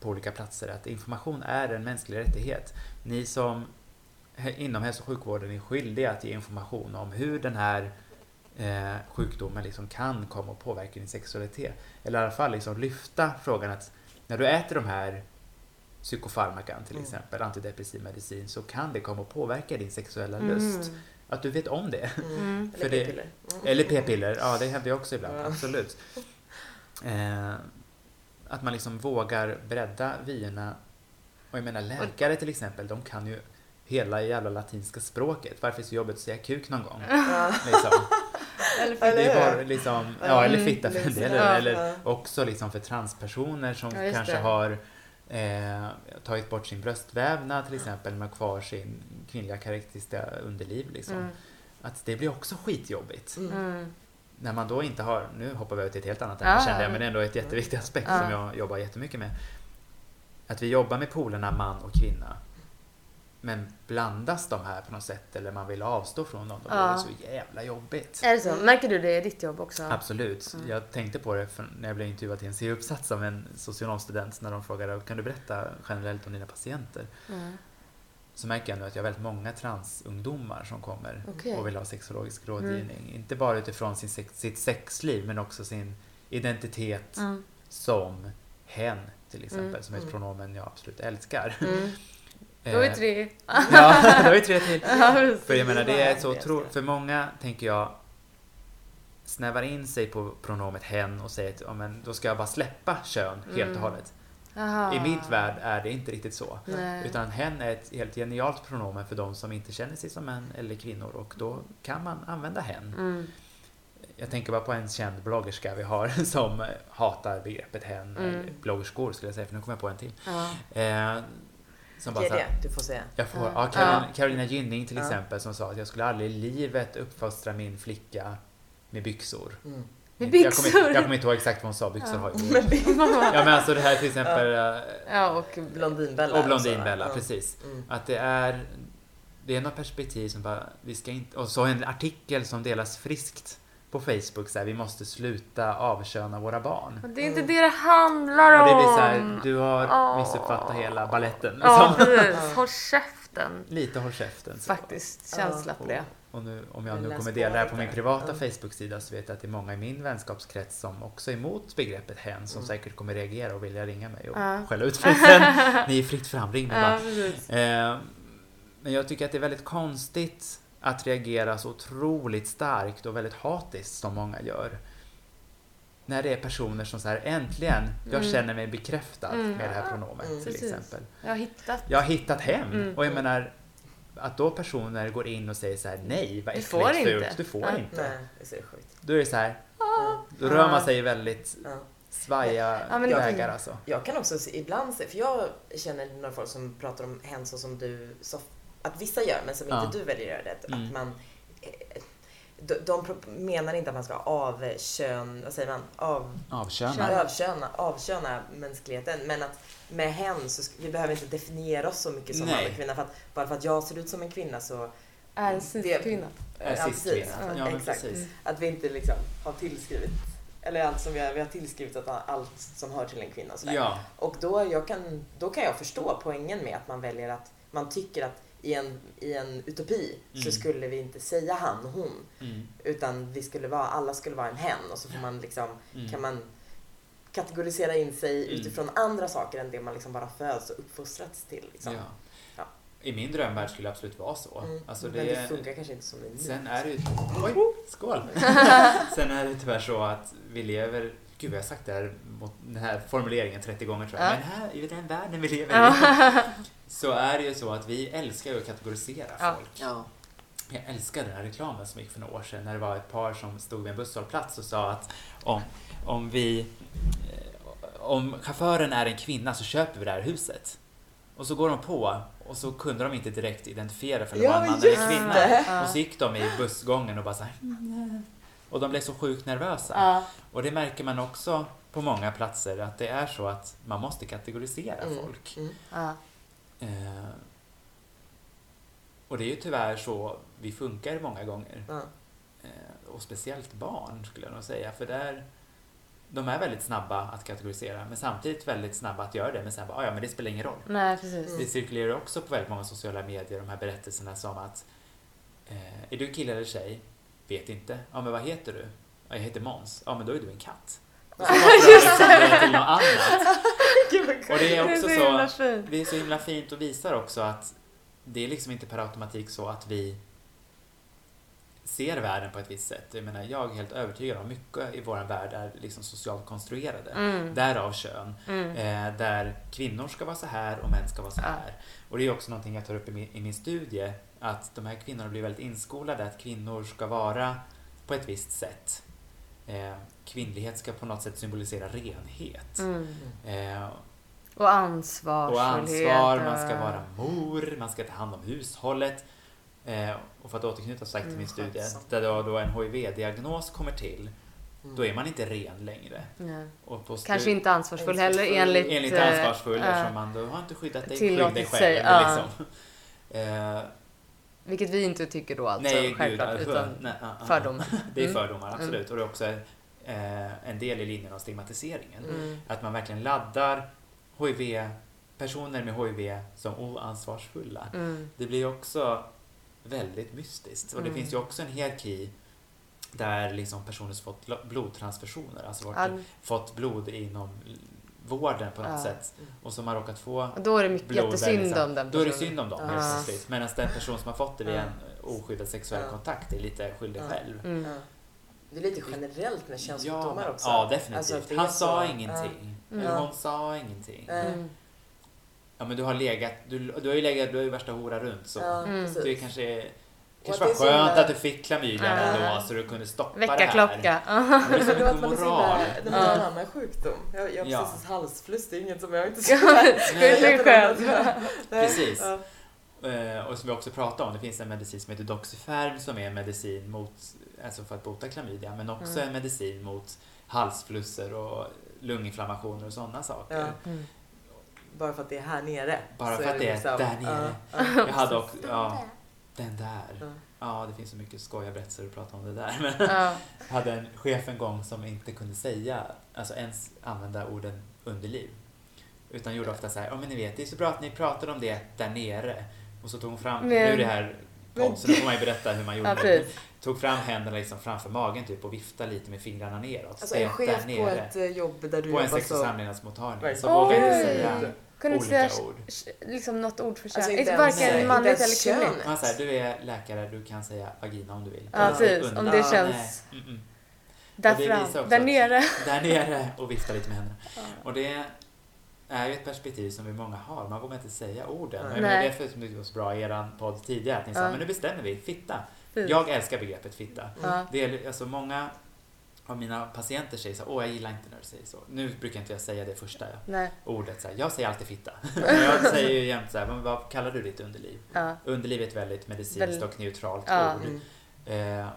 på olika platser, att information är en mänsklig rättighet. Ni som inom hälso och sjukvården är skyldiga att ge information om hur den här eh, sjukdomen liksom kan komma att påverka din sexualitet. Eller i alla fall liksom lyfta frågan att när du äter de här psykofarmakan till Mm. exempel, antidepressiv medicin, så kan det komma att påverka din sexuella Mm. lust. Att du vet om det. Mm. Mm. Eller p-piller. Eller p-piller, ja det händer ju också ibland, absolut. Eh, att man liksom vågar bredda vyerna. Och jag menar läkare till exempel, de kan ju hela jävla latinska språket. Varför är det så jobbigt att säga kuk någon gång? Ja. Liksom. Eller Eller Det är bara liksom, ja eller Mm, fitta för en del. ja, Eller också liksom för transpersoner som Ja, kanske det. har eh, tagit bort sin bröstvävnad till exempel men har kvar sin kvinnliga karaktäristiska underliv. Liksom. Mm. Att det blir också skitjobbigt. Mm. Mm. När man då inte har, nu hoppar vi över till ett helt annat ämne ja, kände jag, ja. men ändå ett jätteviktig aspekt Ja. som jag jobbar jättemycket med. Att vi jobbar med polerna man och kvinna. Men blandas de här på något sätt eller man vill avstå från dem, då blir Ja. det så jävla jobbigt. Är det så? Märker du det i ditt jobb också? Absolut. Mm. Jag tänkte på det när jag blev intervjuad till en C-uppsats av en socionomstudent när de frågade kan du berätta generellt om dina patienter? Mm. Så märker jag nu att jag har väldigt många transungdomar som kommer Okej. och vill ha sexologisk Mm. rådgivning. Inte bara utifrån sin sex, sitt sexliv men också sin identitet Mm. som hen till exempel, Mm. som är ett Mm. pronomen jag absolut älskar. Mm. Då är Eh, tre. Ja, då är tre till. Ja. För jag menar, det är så otro... För många, tänker jag, snävar in sig på pronomet hen och säger att ja, men, då ska jag bara släppa kön helt Mm. och hållet. Jaha. I mitt värld är det inte riktigt så. Nej. Utan hen är ett helt genialt pronomen för de som inte känner sig som män eller kvinnor och då kan man använda hen. Mm. Jag tänker bara på en känd bloggerska vi har som hatar begreppet hen, Mm. eller bloggerskor skulle jag säga för nu kommer jag på en till. Ja. Eh, som bara så här, det, du får säga. jag får, Ja. ja, Carolina, Ja. Carolina Gynning till Ja. exempel som sa att jag skulle aldrig i livet uppfostra min flicka med byxor. Mm. Med Jag kommer, byxor? jag kommer inte ihåg exakt vad hon sa, byxor Ja. har ju Ja men alltså det här till exempel, eh, Ja, och Blondinbella. och Blondinbella, Ja. precis. Mm. Att det är, det är något perspektiv som bara, vi ska inte, och så en artikel som delas friskt på Facebook så här, vi måste sluta avköna våra barn. och det är inte det det handlar Och om. det blir så här, du har Åh. missuppfattat hela balletten. Ja, Liksom. precis. Håll käften. Lite håll käften. Så. Faktiskt, känsla på det. Och nu, om jag nu kommer dela det här på min privata Ja. Facebook-sida så vet jag att det är många i min vänskapskrets som också är emot begreppet hen som Mm. säkert kommer reagera och vilja ringa mig och Ja. skälla ut mig sen. Ni är fritt fram, ring mig Ja, bara. Eh, men jag tycker att det är väldigt konstigt att reagera så otroligt starkt och väldigt hatiskt som många gör. När det är personer som säger äntligen, jag Mm. känner mig bekräftad Mm. med det här pronomet Mm. till Precis. exempel. Jag har hittat. Jag har hittat hem. Mm. Och jag menar, att då personer går in och säger så här: nej vad Du äckligt får inte. fult, du får Ja. inte. Nej, det är. Då är det så här, Ja. då rör man sig i väldigt Ja. svaja Ja, vägar alltså. Jag kan också se- ibland se, för jag känner några folk som pratar om hen så som du, så, att vissa gör men som Ja. inte du väljer att göra det. Att, Mm. att man, eh, de, menar inte att man ska avkön, vad säger man, av, Avköna. Kön. avköna, avköna mänskligheten. Men att med hen så vi behöver inte definiera oss så mycket som man och kvinna. För att, bara för att jag ser ut som en kvinna så... Är en Det- cis-kvinna. Är Ja, precis. Ja, Exakt. precis. Att vi inte liksom har tillskrivit, eller allt som vi har, vi har tillskrivit att allt som hör till en kvinna och sådär. Ja, Och då, jag kan, då kan jag förstå poängen med att man väljer att man tycker att i en, i en utopi så Mm. skulle vi inte säga han och hon. mm, Utan vi skulle vara, alla skulle vara en hen och så får man liksom, mm. kan man kategorisera in sig Mm. utifrån andra saker än det man liksom bara föds och uppfostrats till. Liksom. Ja. Ja. I min drömvärld skulle det absolut vara så. Mm. Alltså Men det, det funkar kanske inte som det nu. sen är det ju... Oj, skål! sen är det tyvärr så att vi lever... Gud, jag har sagt det här, den här formuleringen 30 gånger tror jag. Ja. Men här, i den världen vi lever i, så är det ju så att vi älskar ju att kategorisera Ja. folk. Ja. Jag älskar den här reklamen som gick för några år sedan när det var ett par som stod vid en busshållplats och sa att om, om vi eh, om chauffören är en kvinna så köper vi det här huset. Och så går de på och så kunde de inte direkt identifiera för det Ja, var en man eller kvinna. det. Och så gick de i bussgången och bara så här. Och de blev så sjukt nervösa. Ja. Och det märker man också på många platser att det är så att man måste kategorisera Mm. folk. Mm. Ja. Eh, och det är ju tyvärr så vi funkar många gånger. Ja. Eh, och speciellt barn skulle jag nog säga. För där, de är väldigt snabba att kategorisera men samtidigt väldigt snabba att göra det. Men sen bara, "Ah, ja men det spelar ingen roll. Nej, precis. Mm. Det cirkulerar också på väldigt många sociala medier de här berättelserna som att eh, är du kille eller tjej? Vet inte. Ja men vad heter du? Ja, jag heter Måns. Ja men då är du en katt. Och så liksom det till något annat. Gud, vad Och det är också det är så så, det är så himla fint och visar också att det är liksom inte per automatik så att vi ser världen på ett visst sätt. Jag menar, jag är helt övertygad om mycket i vår värld är liksom socialt konstruerade. Mm. Därav kön. Mm. Eh, där kvinnor ska vara så här och män ska vara så Ja. här. Och det är också någonting jag tar upp i min, i min studie. Att de här kvinnorna blir väldigt inskolade att kvinnor ska vara på ett visst sätt. Eh, kvinnlighet ska på något sätt symbolisera renhet. Mm. Eh, Och ansvar. och ansvar, man ska vara mor, man ska ta hand om hushållet. Eh, och för att återknyta sagt till Mm, min studie, skötsam. där då, då en HIV-diagnos kommer till, Mm. då är man inte ren längre. Kanske inte ansvarsfull heller Ansvarsfull. enligt... Enligt eh, ansvarsfull ja. eftersom man då har inte skyddat dig, skydd Tillåtit dig själv. sig. Liksom. Vilket vi inte tycker då alltså, nej, gud, självklart, alltså, utan nej, ah, ah, fördomar. Det är Mm. fördomar, absolut. Och det är också eh, en del i linjen av stigmatiseringen. Mm. Att man verkligen laddar HIV, personer med HIV som oansvarsfulla. Mm. Det blir också väldigt mystiskt. Och det Mm. finns ju också en hierarki där liksom personer som fått lo- blodtransfusioner, alltså fått blod inom vården på något Ja. sätt och som har råkat få och då är det mycket blod jättesynd om den Då är det personen. synd om dem Ja. helt plötsligt. Medan den person som har fått det via en oskyddad sexuell Ja. kontakt är lite skyldig Ja. själv. Mm. Ja. Det är lite generellt med könssjukdomar ja, också. Ja, definitivt. Alltså, det är Han sa så- ingenting. Mm. Eller hon sa ingenting. Mm. Ja men du har legat, du, du har ju legat, du är ju värsta hora runt så. Ja, Mm. precis. Det kanske, kanske var det är skönt himla- att du fick klamydian Ja. ändå så du kunde stoppa det här. Väckarklocka. Det är så det var är så moral. man har en annan sjukdom. Jag, jag har Ja. precis halsfluss, det är inget som jag inte Skyll dig själv. Nej. Precis. Ja. Eh, och som vi också pratade om, det finns en medicin som heter Doxyferm som är en medicin mot, alltså för att bota klamydia, men också Mm. en medicin mot halsflusser och lunginflammationer och sådana saker. Ja. Mm. Bara för att det är här nere. Bara för att det är liksom- där nere. Ja, ja. Jag hade också, ja, den där. Ja. Ja, det finns så mycket skojiga berättelser att prata om det där. Men Ja. jag hade en chef en gång som inte kunde säga, alltså ens använda orden underliv. Utan gjorde ofta så här, ja men ni vet, det är så bra att ni pratar om det där nere. Och så tog hon fram, Men- nu är det här podd, så nu får man ju berätta hur man gjorde Ja, det. Tog fram händerna liksom framför magen typ och viftade lite med fingrarna neråt. Alltså en chef där på ett eh, jobb där du På en jobbar sex och så... samlevnadsmottagning. Så vågade inte säga Kunde inte olika säga ord. liksom något ord för kön. Alltså, Inte inte varken inte manligt eller kvinnligt. Man säger, du är läkare, du kan säga vagina om du vill. Ja, Ja, precis. Om det Ja, känns Nej, mm, mm. där fram. också Där att- nere. Där nere och vifta lite med händerna. Och det är ju ett perspektiv som vi många har. Man vågar inte säga orden. Nej. Men det är Nej. därför som det var så bra i er podd tidigare. Att ni sa, Ja. men nu bestämmer vi. Fitta. Precis. Jag älskar begreppet fitta. Ja. Det är, alltså många av mina patienter säger så åh jag gillar inte när du säger så. Nu brukar inte jag säga det första Nej. ordet. Så jag säger alltid fitta. Jag säger ju jämt så här, men vad kallar du ditt underliv? Ja. Underliv är ett väldigt medicinskt och neutralt Ja. ord. Mm. Eh,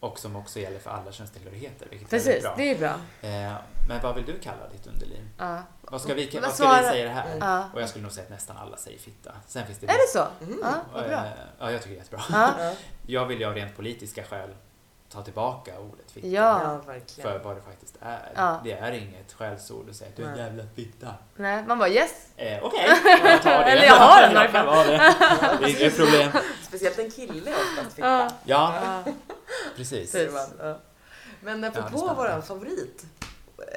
och som också gäller för alla könstillhörigheter, vilket är Precis, väldigt bra. det är bra. Eh, men vad vill du kalla ditt underliv? Ja. Vad ska vi, Vad ska vi säga det här? Mm. Och jag skulle nog säga att nästan alla säger fitta. Sen finns det Är det så? Mm. Ja, vad bra. Eh, Ja, jag tycker det är jättebra. Ja. Jag vill ju av rent politiska skäl ta tillbaka ordet fitta. Ja. ja, verkligen. För vad det faktiskt är. Ja. Det är inget skällsord att säga du är en jävla fitta. Nej, man bara yes. Eh, Okej, jag tar det. Eller jag har den i alla Jag kan fall. det. Det är inget problem. Speciellt en kille är oftast fitta. Ja. Ja, Ja. precis. Ja. Men Ja, apropå stämmer. våran favorit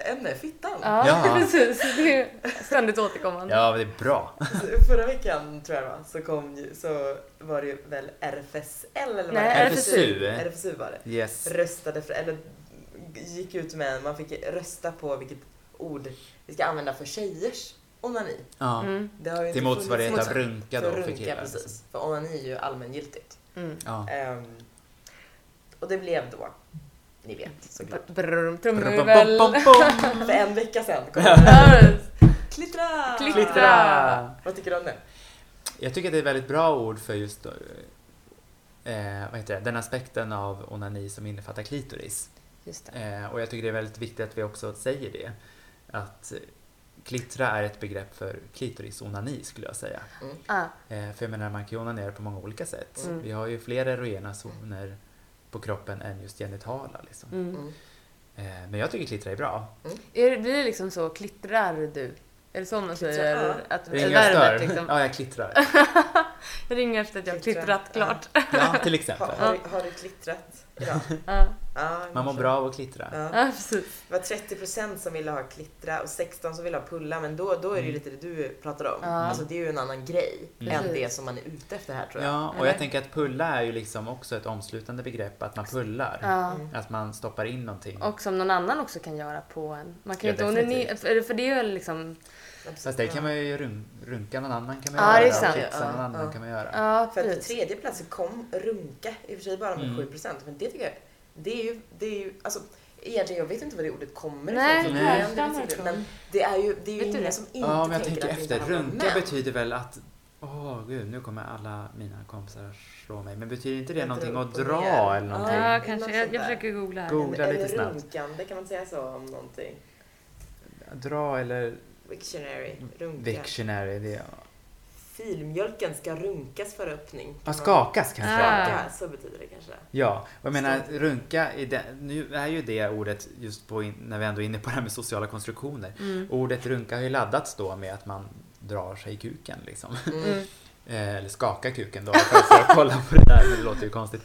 ämne, fittan. Ja, Ja. precis. Det är ständigt återkommande. Ja, det är bra. Så Förra veckan tror jag det var, så, kom, ju- så var det ju väl RFSL eller vad Nej, det? RFSU. RFSU var det. Yes. Röstade för, eller gick ut med, man fick rösta på vilket ord vi ska använda för tjejers onani. Ja. Mm. Det har ju inte motsvarighet av runka då för runka, killar. precis. För onani är ju allmängiltigt. Mm. Ja. Ehm, och det blev då, ni vet såklart. Trumvirvel. För en vecka sedan kom. Klittra! Klittra! Vad tycker du om det? Jag tycker att det är ett väldigt bra ord för just eh, vad heter det? den aspekten av onani som innefattar klitoris. Just det. Eh, och jag tycker det är väldigt viktigt att vi också säger det. Att klittra är ett begrepp för klitorisonani skulle jag säga. Ah, Eh, för jag menar man kan ju onanera på många olika sätt. Mm. Vi har ju fler erogena zoner på kroppen än just genitala. Liksom. mm. Mm. Eh, men jag tycker klittra är bra. Är det, blir det liksom så, klittrar du? Är det så man säger? Ja. Att Ringar stör. liksom? Ja, jag klittrar. Jag ringer efter att jag har klittrat klart. Ja, till Har, exempel. har, du- har du klittrat Ja, Ja, Man mår bra av att klittra. Ja. ja precis. Det var 30% som ville ha klittra och 16 som ville ha pulla, men då, då är det ju Mm. lite det du pratade om. Ja. Alltså det är ju en annan grej Mm. än det som man är ute efter här tror jag. Ja, och Eller? jag tänker att pulla är ju liksom också ett omslutande begrepp, att man pullar. Ja. Mm. Att man stoppar in någonting. Och som någon annan också kan göra på en. Man kan Ja, inte onanera, för det är ju liksom, Fast det kan man ju run, runka någon annan kan man Ja, göra. det är och sant. Någon Ja, annan ja. kan man göra. ja För att tredje plats så kom runka, i och för sig bara med Mm. 7%, men det tycker jag, det är ju, det är ju, alltså egentligen, jag vet inte var det ordet kommer Nej, ifrån. Nej. det jag ifrån. Men det är ju, det är ju Vet ingen som inte Ja, men jag tänker efter. Runka betyder väl att Åh gud, nu kommer alla mina kompisar slå mig. Men betyder inte det Att någonting att dra ner. eller någonting? Ja. Kanske. Jag, jag försöker googla här. Go- En- Googla lite eller snabbt. runkande, kan man säga så om någonting? Dra eller Wiktionary, runka. Wiktionary. Det är... Filmjölken ska runkas för öppning. Ja, skakas kanske. Ah. Skaka, så betyder det kanske. Ja, och jag menar runka, i det, nu är ju det ordet just på, när vi ändå är inne på det här med sociala konstruktioner. Mm. Ordet runka har ju laddats då med att man drar sig i kuken liksom. Mm. Mm. Eh, eller skaka kuken då för, att kolla på det där, det låter ju konstigt.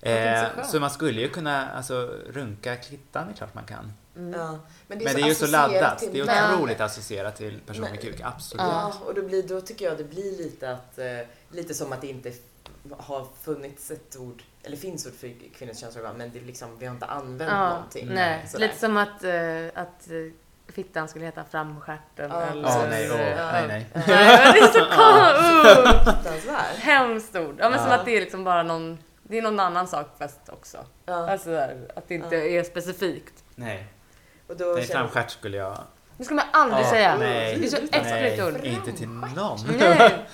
Eh, så skönt. så man skulle ju kunna, alltså runka klittan är klart man kan. Mm. Ja. Men Men det är ju så associerat laddat, det är otroligt associerat till person med kuk, absolut. Ja, och då, blir, då tycker jag det blir lite att eh, lite som att det inte har funnits ett ord, eller finns ord för kvinnors könsorgan, men det är liksom, vi har inte använt Ja, någonting. nej. Sådär. Lite som att, eh, att eh, fittan skulle heta framstjärten Ja. eller... Ja, nej, åh, Ja. nej, nej. Det är så konstigt! Hemskt ord. Ja men som Ja. att det är liksom bara någon, det är någon annan sak fast också. Ja. Alltså att det inte är specifikt. Nej, Och då nej känner framstjärt skulle jag... Det ska man aldrig Ja, säga. nej. Det är så äckligt ord. Nej, inte till någon. Nej.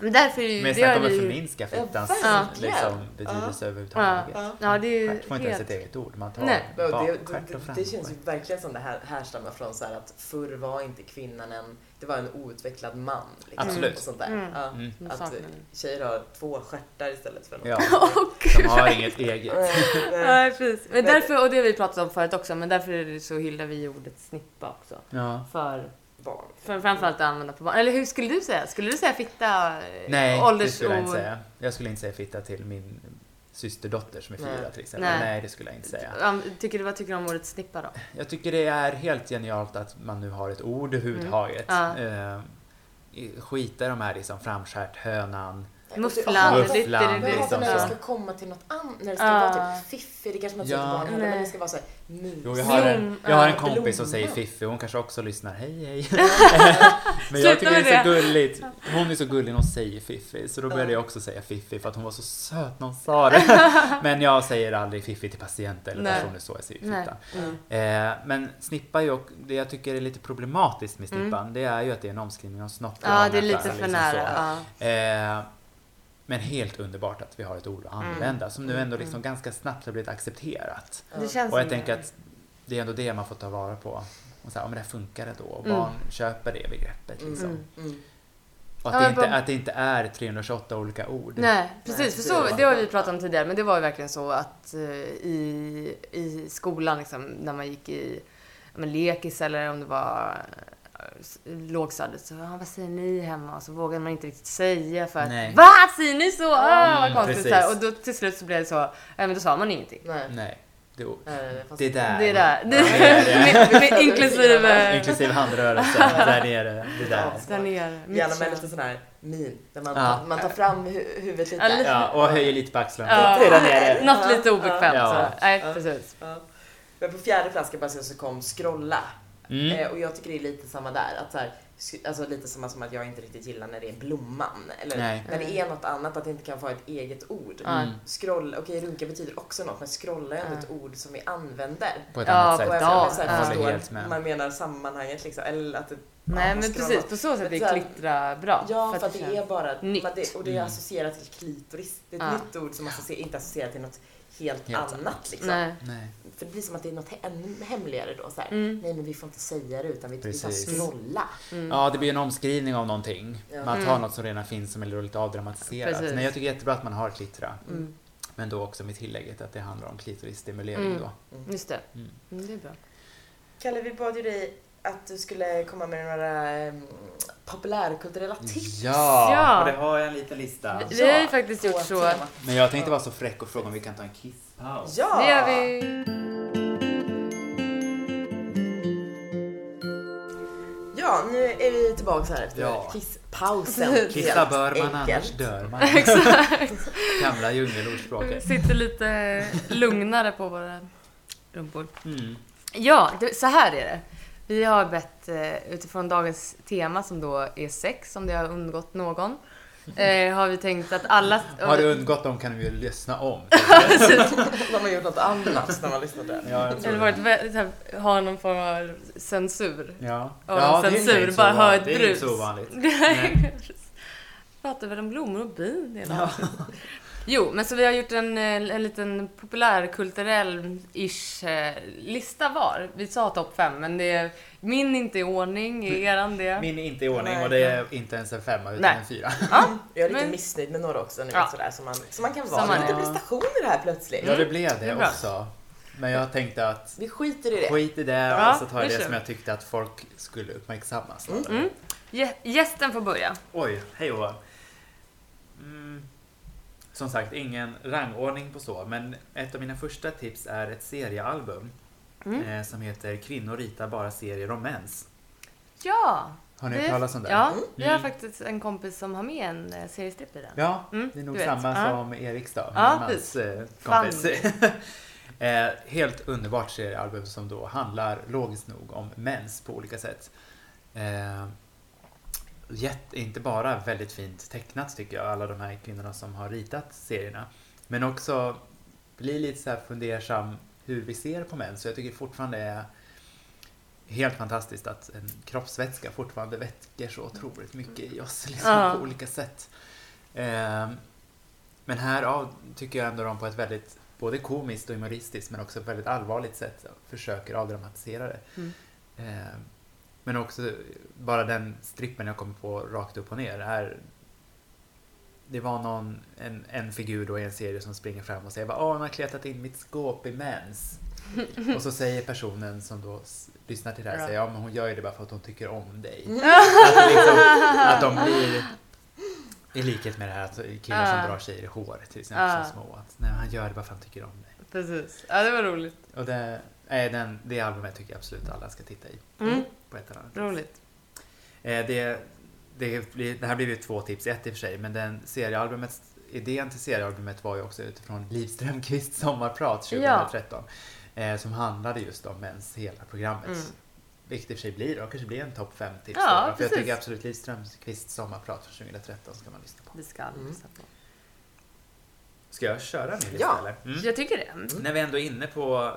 Men därför är ju, Men det snacka om att förminska Ja, fittans verkligen. liksom, betydelse överhuvudtaget. Ja. Ja, det är ju Stjärt får inte ens ett eget ord. Man tar Nej. Ja, det, det, och det, det känns ju verkligen som det här härstammar från så här att förr var inte kvinnan en, det var en outvecklad man. Liksom, Absolut. Och sånt där. Mm. Ja, Mm. Att tjejer har två stjärtar istället för något. Ja, Åh, de har inget eget. Nej, precis. Men därför, och det har vi pratat om förut också, men därför är det så hyllar vi ordet snippa också. Ja. För, Barn. för framförallt att använda på barn. Eller hur skulle du säga? Skulle du säga fitta? Nej, det ålders- skulle jag inte säga. Jag skulle inte säga fitta till min systerdotter som är fyra Nej. till exempel. Nej. Nej. det skulle jag inte säga. Ja, Tycker du, vad tycker du om ordet snippa då? Jag tycker det är helt genialt att man nu har ett ord överhuvudtaget. Mm. Eh, skita i de här liksom framskärt, hönan. Mufflan, Mufflan, Men det, liksom när det ska komma till något annat, när det ska vara typ fiffig, det kanske man inte säger Ja. till barn men det ska vara såhär mus. Jo, jag har en, jag har en kompis som säger. Fiffi, hon kanske också lyssnar. Hej hej! Men jag tycker det är så gulligt. Hon är så gullig när hon säger Fiffi, så då började jag också säga Fiffi för att hon var så söt när hon sa det. Men jag säger aldrig Fiffi till patienter eller personer så, jag säger fitta. Mm. Eh, men snippa är ju, och- det jag tycker är lite problematiskt med snippan, det är ju att det är en omskrivning av snopp. Mm. Ja, det är Liksom lite så. för nära. Men helt underbart att vi har ett ord att Mm. använda som nu ändå liksom ganska snabbt har blivit accepterat. Och jag tänker att det är ändå det man får ta vara på. Och så här, ja, men det här funkar då. Och Mm. barn köper det begreppet. Liksom. Mm. Mm. Och att, Ja, det inte, bara- att det inte är 328 olika ord. Nej, precis. För så, det har vi pratat om tidigare, men det var ju verkligen så att eh, i, i skolan, liksom, när man gick i men, lekis eller om det var lågstadiet, så ja, vad säger ni hemma? Och så vågade man inte riktigt säga för att Nej. Va? Säger ni så? Ah, vad Mm, konstigt. Så här. Och då till slut så blev det så, ja, men då sa man ingenting. Nej. Nej. Det, fast- det där. Det är där. Det, med, med, inklusive Inklusive handrörelsen. där nere. Det där. där nere. Gärna med lite sån här min, där man, Ja. man tar fram hu- huvudet lite. Ja, lite- Ja, och höjer lite på axlarna. Ja. Det är där nere. Något lite obekvämt. Ja. Så. Nej, precis. Ja. Men på fjärde plats ska jag bara säga så kom scrolla. Mm. Eh, och jag tycker det är lite samma där. Att så här, alltså lite samma som att jag inte riktigt gillar när det är blomman. Eller Nej. när det är något annat, att det inte kan få ett eget ord. Mm. Scroll, okej runka betyder också något, men scrolla är ändå Ja. ett ord som vi använder. På ett Ja, annat på sätt. Ja, så ja. här förstår, med. man menar sammanhanget liksom. Eller att det, Nej, ja, men precis. På så sätt är klittra bra. Ja, för att det är bara, nytt. det, och det är Mm. associerat till klitoris. Det är ett Ja. nytt ord som associer, inte associerar till något helt, Helt annat. Liksom. Nej. Nej. För det blir som att det är något ännu hemligare då. Så här. Mm. Nej, men vi får inte säga det utan vi, vi tar Precis. scrolla. Mm. Ja, det blir en omskrivning av någonting. Ja. Man tar Mm. något som redan finns som är lite avdramatiserat. Precis. Nej, jag tycker jättebra att man har klittra. Mm. Men då också med tillägget att det handlar om klitorisstimulering Mm. då. Just det. Mm. Mm, det är bra. Kalle, vi bad ju dig att du skulle komma med några um, populärkulturella tips. Ja, Ja. och det har jag en liten lista. Vi vi har ju faktiskt gjort så. temat. Men jag tänkte vara så fräck och fråga om vi kan ta en kisspaus. Ja! Det gör vi. Ja, nu är vi tillbaka här efter Ja. kisspausen. Kissa bör man, enkelt. annars dör man. Exakt. Gamla djungelordspråket. Sitter lite lugnare på våra rumpor. Mm. Ja, det, så här är det. Vi har bett eh, utifrån dagens tema som då är sex, om det har undgått någon. Eh, har vi tänkt att alla... Har det undgått dem kan vi ju lyssna om. De har gjort något annat när man lyssnar det. Ja, Eller varit, vä- så här, har någon form av censur. Ja, Ja, det är censur, inte så bara hör ett Det är brus. inte så ovanligt. Pratar väl om blommor och bin hela avsnittet. Jo, men så vi har gjort en, eh, en liten populärkulturell-ish eh, lista var. Vi sa topp fem, men det är min inte i ordning, är eran det? Min är inte i ordning och det är inte ens en femma utan Nej. en fyra. Ja, Jag är lite Men- missnöjd med några också nu, Ja. sådär, som, man, som man kan vara. man Lite prestationer här plötsligt. Ja, det blev Det det också. Men jag tänkte att Vi skiter i det. skit i det Ja, och så tar jag det det som jag tyckte att folk skulle uppmärksamma. Mm. Mm. Gä- Gästen får börja. Oj, hej mm, Som sagt, ingen rangordning på så, men ett av mina första tips är ett seriealbum Mm. eh, som heter Kvinnor ritar bara serier om mens. Ja! Har ni hört talas om det? Ja, Mm. vi har faktiskt en kompis som har med en eh, seriestripp i den. Ja, Mm, det är nog du vet. samma Ja. som Eriks då, Ja, precis. eh, kompis. Eh, helt underbart seriealbum som då handlar logiskt nog om mens på olika sätt. Jätte, inte bara väldigt fint tecknat tycker jag, alla de här kvinnorna som har ritat serierna. Men också blir lite så här fundersam hur vi ser på män. Så jag tycker fortfarande är helt fantastiskt att en kroppsvätska fortfarande väcker så otroligt mycket i oss liksom, Ja. på olika sätt. Eh, men här ja, tycker jag ändå de på ett väldigt både komiskt och humoristiskt men också ett väldigt allvarligt sätt försöker avdramatisera det. Mm. Eh, men också bara den strippen jag kommer på rakt upp och ner är det var någon, en, en figur då i en serie som springer fram och säger Åh, han har kletat in mitt skåp i mens. och så säger personen som då lyssnar till det här, Ja. säger, ja men hon gör ju det bara för att hon tycker om dig. att, liksom, att de blir i likhet med det här att killar Ja. som drar tjejer i håret till exempel Ja. som små. Att, nej, han gör det bara för att han tycker om dig. Precis. Ja, det var roligt. Och det, nej, den, det albumet tycker jag absolut alla ska titta i. Mm. På ett eller annat. Roligt. Eh, det, det, det här blir ju två tips i ett i och för sig, men den seriealbumet, idén till seriealbumet var ju också utifrån Liv Strömquists sommarprat 2013. Eh, som handlade just om mens hela programmet. Mm. Vilket i och för sig blir, då kanske blir en topp fem tips. Ja, då, för jag tycker absolut Liv Strömquists sommarprat från 2013 ska man lyssna på. Det ska alla Mm. lyssna på. Ska jag köra min lista Ja. eller? Mm. Jag tycker det. När vi ändå är inne på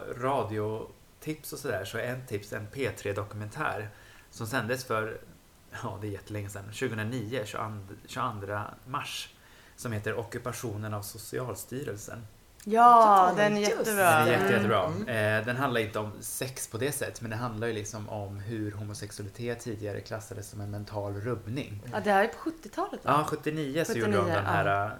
radiotips och sådär så är en tips en P3-dokumentär som sändes för, ja det är jättelänge sedan, 2009, 22, 22 mars. Som heter Ockupationen av Socialstyrelsen. Ja, den är jättebra. Den är jätte, jättebra. Mm. Eh, den handlar inte om sex på det sättet, men det handlar ju liksom om hur homosexualitet tidigare klassades som en mental rubbning. Ja, det här är på 70-talet va? Ja, 79 så 79, gjorde de den ja. här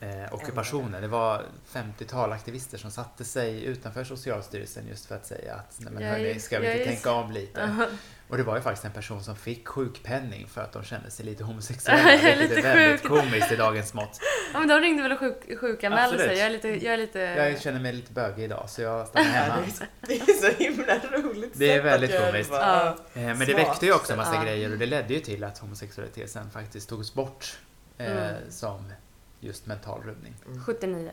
eh, ockupationen. Det var 50-tal aktivister som satte sig utanför Socialstyrelsen just för att säga att nej men hörni, ska vi inte tänka om lite? Aha. Och det var ju faktiskt en person som fick sjukpenning för att de kände sig lite homosexuella. vilket lite är väldigt sjuk. komiskt i dagens mått. Ja, men de ringde väl och sjuk, sjukanmälde sig. Jag är lite... Jag är lite... Jag känner mig lite bögig idag så jag stannar hemma. Det är så himla roligt Det är väldigt komiskt. bara. Ja. Eh, Men det Smart. väckte ju också en massa Ja. grejer och det ledde ju till att homosexualitet sen faktiskt togs bort eh, Mm. som just mental rubbning. 79.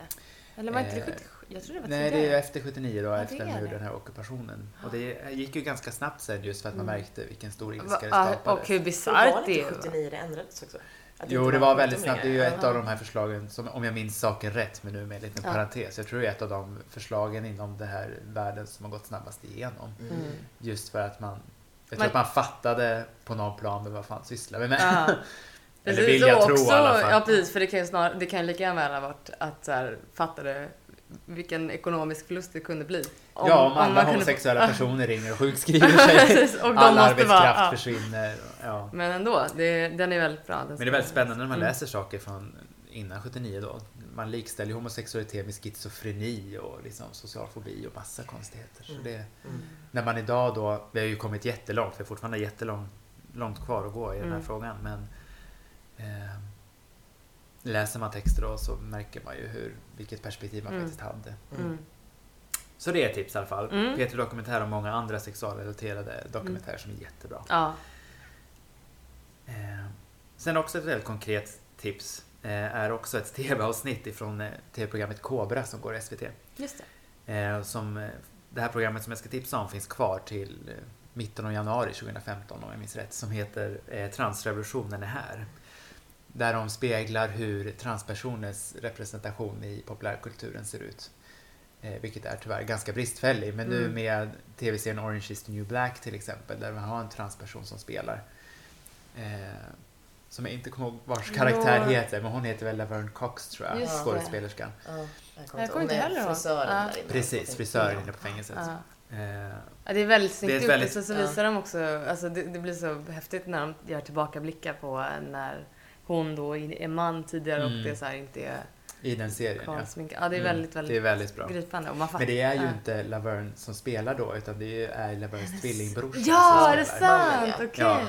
Eller var inte det Eh, 77? Jag tror det var Nej, det är tidigare. efter 79 då, Ja, det efter är de gjorde det. den här ockupationen. Och det gick ju ganska snabbt sen just för att man Mm. märkte vilken stor ilska det ja, skapade. Och hur var bisarrt det det inte är. 79 det ändrades också? Att Jo, det var väldigt 17 snabbt. Det är ju ett av de här förslagen, som, om jag minns saken rätt, men nu med en liten Ja. parentes. Jag tror det är ett av de förslagen inom den här världen som har gått snabbast igenom. Mm. Mm. Just för att man, jag tror Men- att man fattade på någon plan, vad fan sysslar vi med? Ja. Eller Precis, vill jag och tro också, i alla fall. Ja precis, för det kan ju, snar, det kan ju lika gärna ha varit att så här, fattade vilken ekonomisk förlust det kunde bli. ja, om alla man kunde- homosexuella personer ringer och sjukskriver sig. Precis, och All arbetskraft vara... Ja. försvinner. Ja. Men ändå, det, den är väldigt bra. Men det är väldigt spännande när man Mm. läser saker från innan 79 då. Man likställer homosexualitet med schizofreni och liksom social fobi och massa konstigheter. Så Mm. det, Mm. när man idag då, vi har ju kommit jättelångt, vi har fortfarande jättelångt långt kvar att gå i den här Mm. frågan, men eh, läser man texter då så märker man ju hur, vilket perspektiv man Mm. faktiskt hade. Mm. Så det är ett tips i alla fall. Mm. Peter Dokumentär och många andra sexualrelaterade dokumentärer som är jättebra. Ja. Eh, sen också ett väldigt konkret tips eh, är också ett tv-avsnitt ifrån eh, tv-programmet Kobra som går i SVT. Just det. Eh, som, eh, det här programmet som jag ska tipsa om finns kvar till eh, mitten av januari 2015 om jag minns rätt. Som heter Transrevolutionen är här. Där de speglar hur transpersoners representation i populärkulturen ser ut. Eh, vilket är tyvärr ganska bristfällig. Men nu Mm. med tv-serien Orange is the new black till exempel. Där man har en transperson som spelar. Eh, som jag inte kommer ihåg vars karaktär Ja. heter. Men hon heter väl Laverne Cox tror jag. Just det. Skådespelerskan. Ja, jag Jag kommer inte heller ihåg. frisören Ja. Precis, frisören inne på fängelset. Ja. Eh, Ja, det är väldigt snyggt Det är väldigt- Så, så Ja. visar de också, alltså det, det blir så häftigt när de gör tillbakablickar på när hon då är man tidigare Mm. och det är så här inte är I den serien, ja. kvalsminkad. Ja, det är Mm, väldigt, väldigt Det är väldigt bra. gripande. Och man fattar. Men det är ju ja. inte Laverne som spelar då, utan det är Lavernes tvillingbrorsa Ja, är det sant? Ja. Okej. Ja.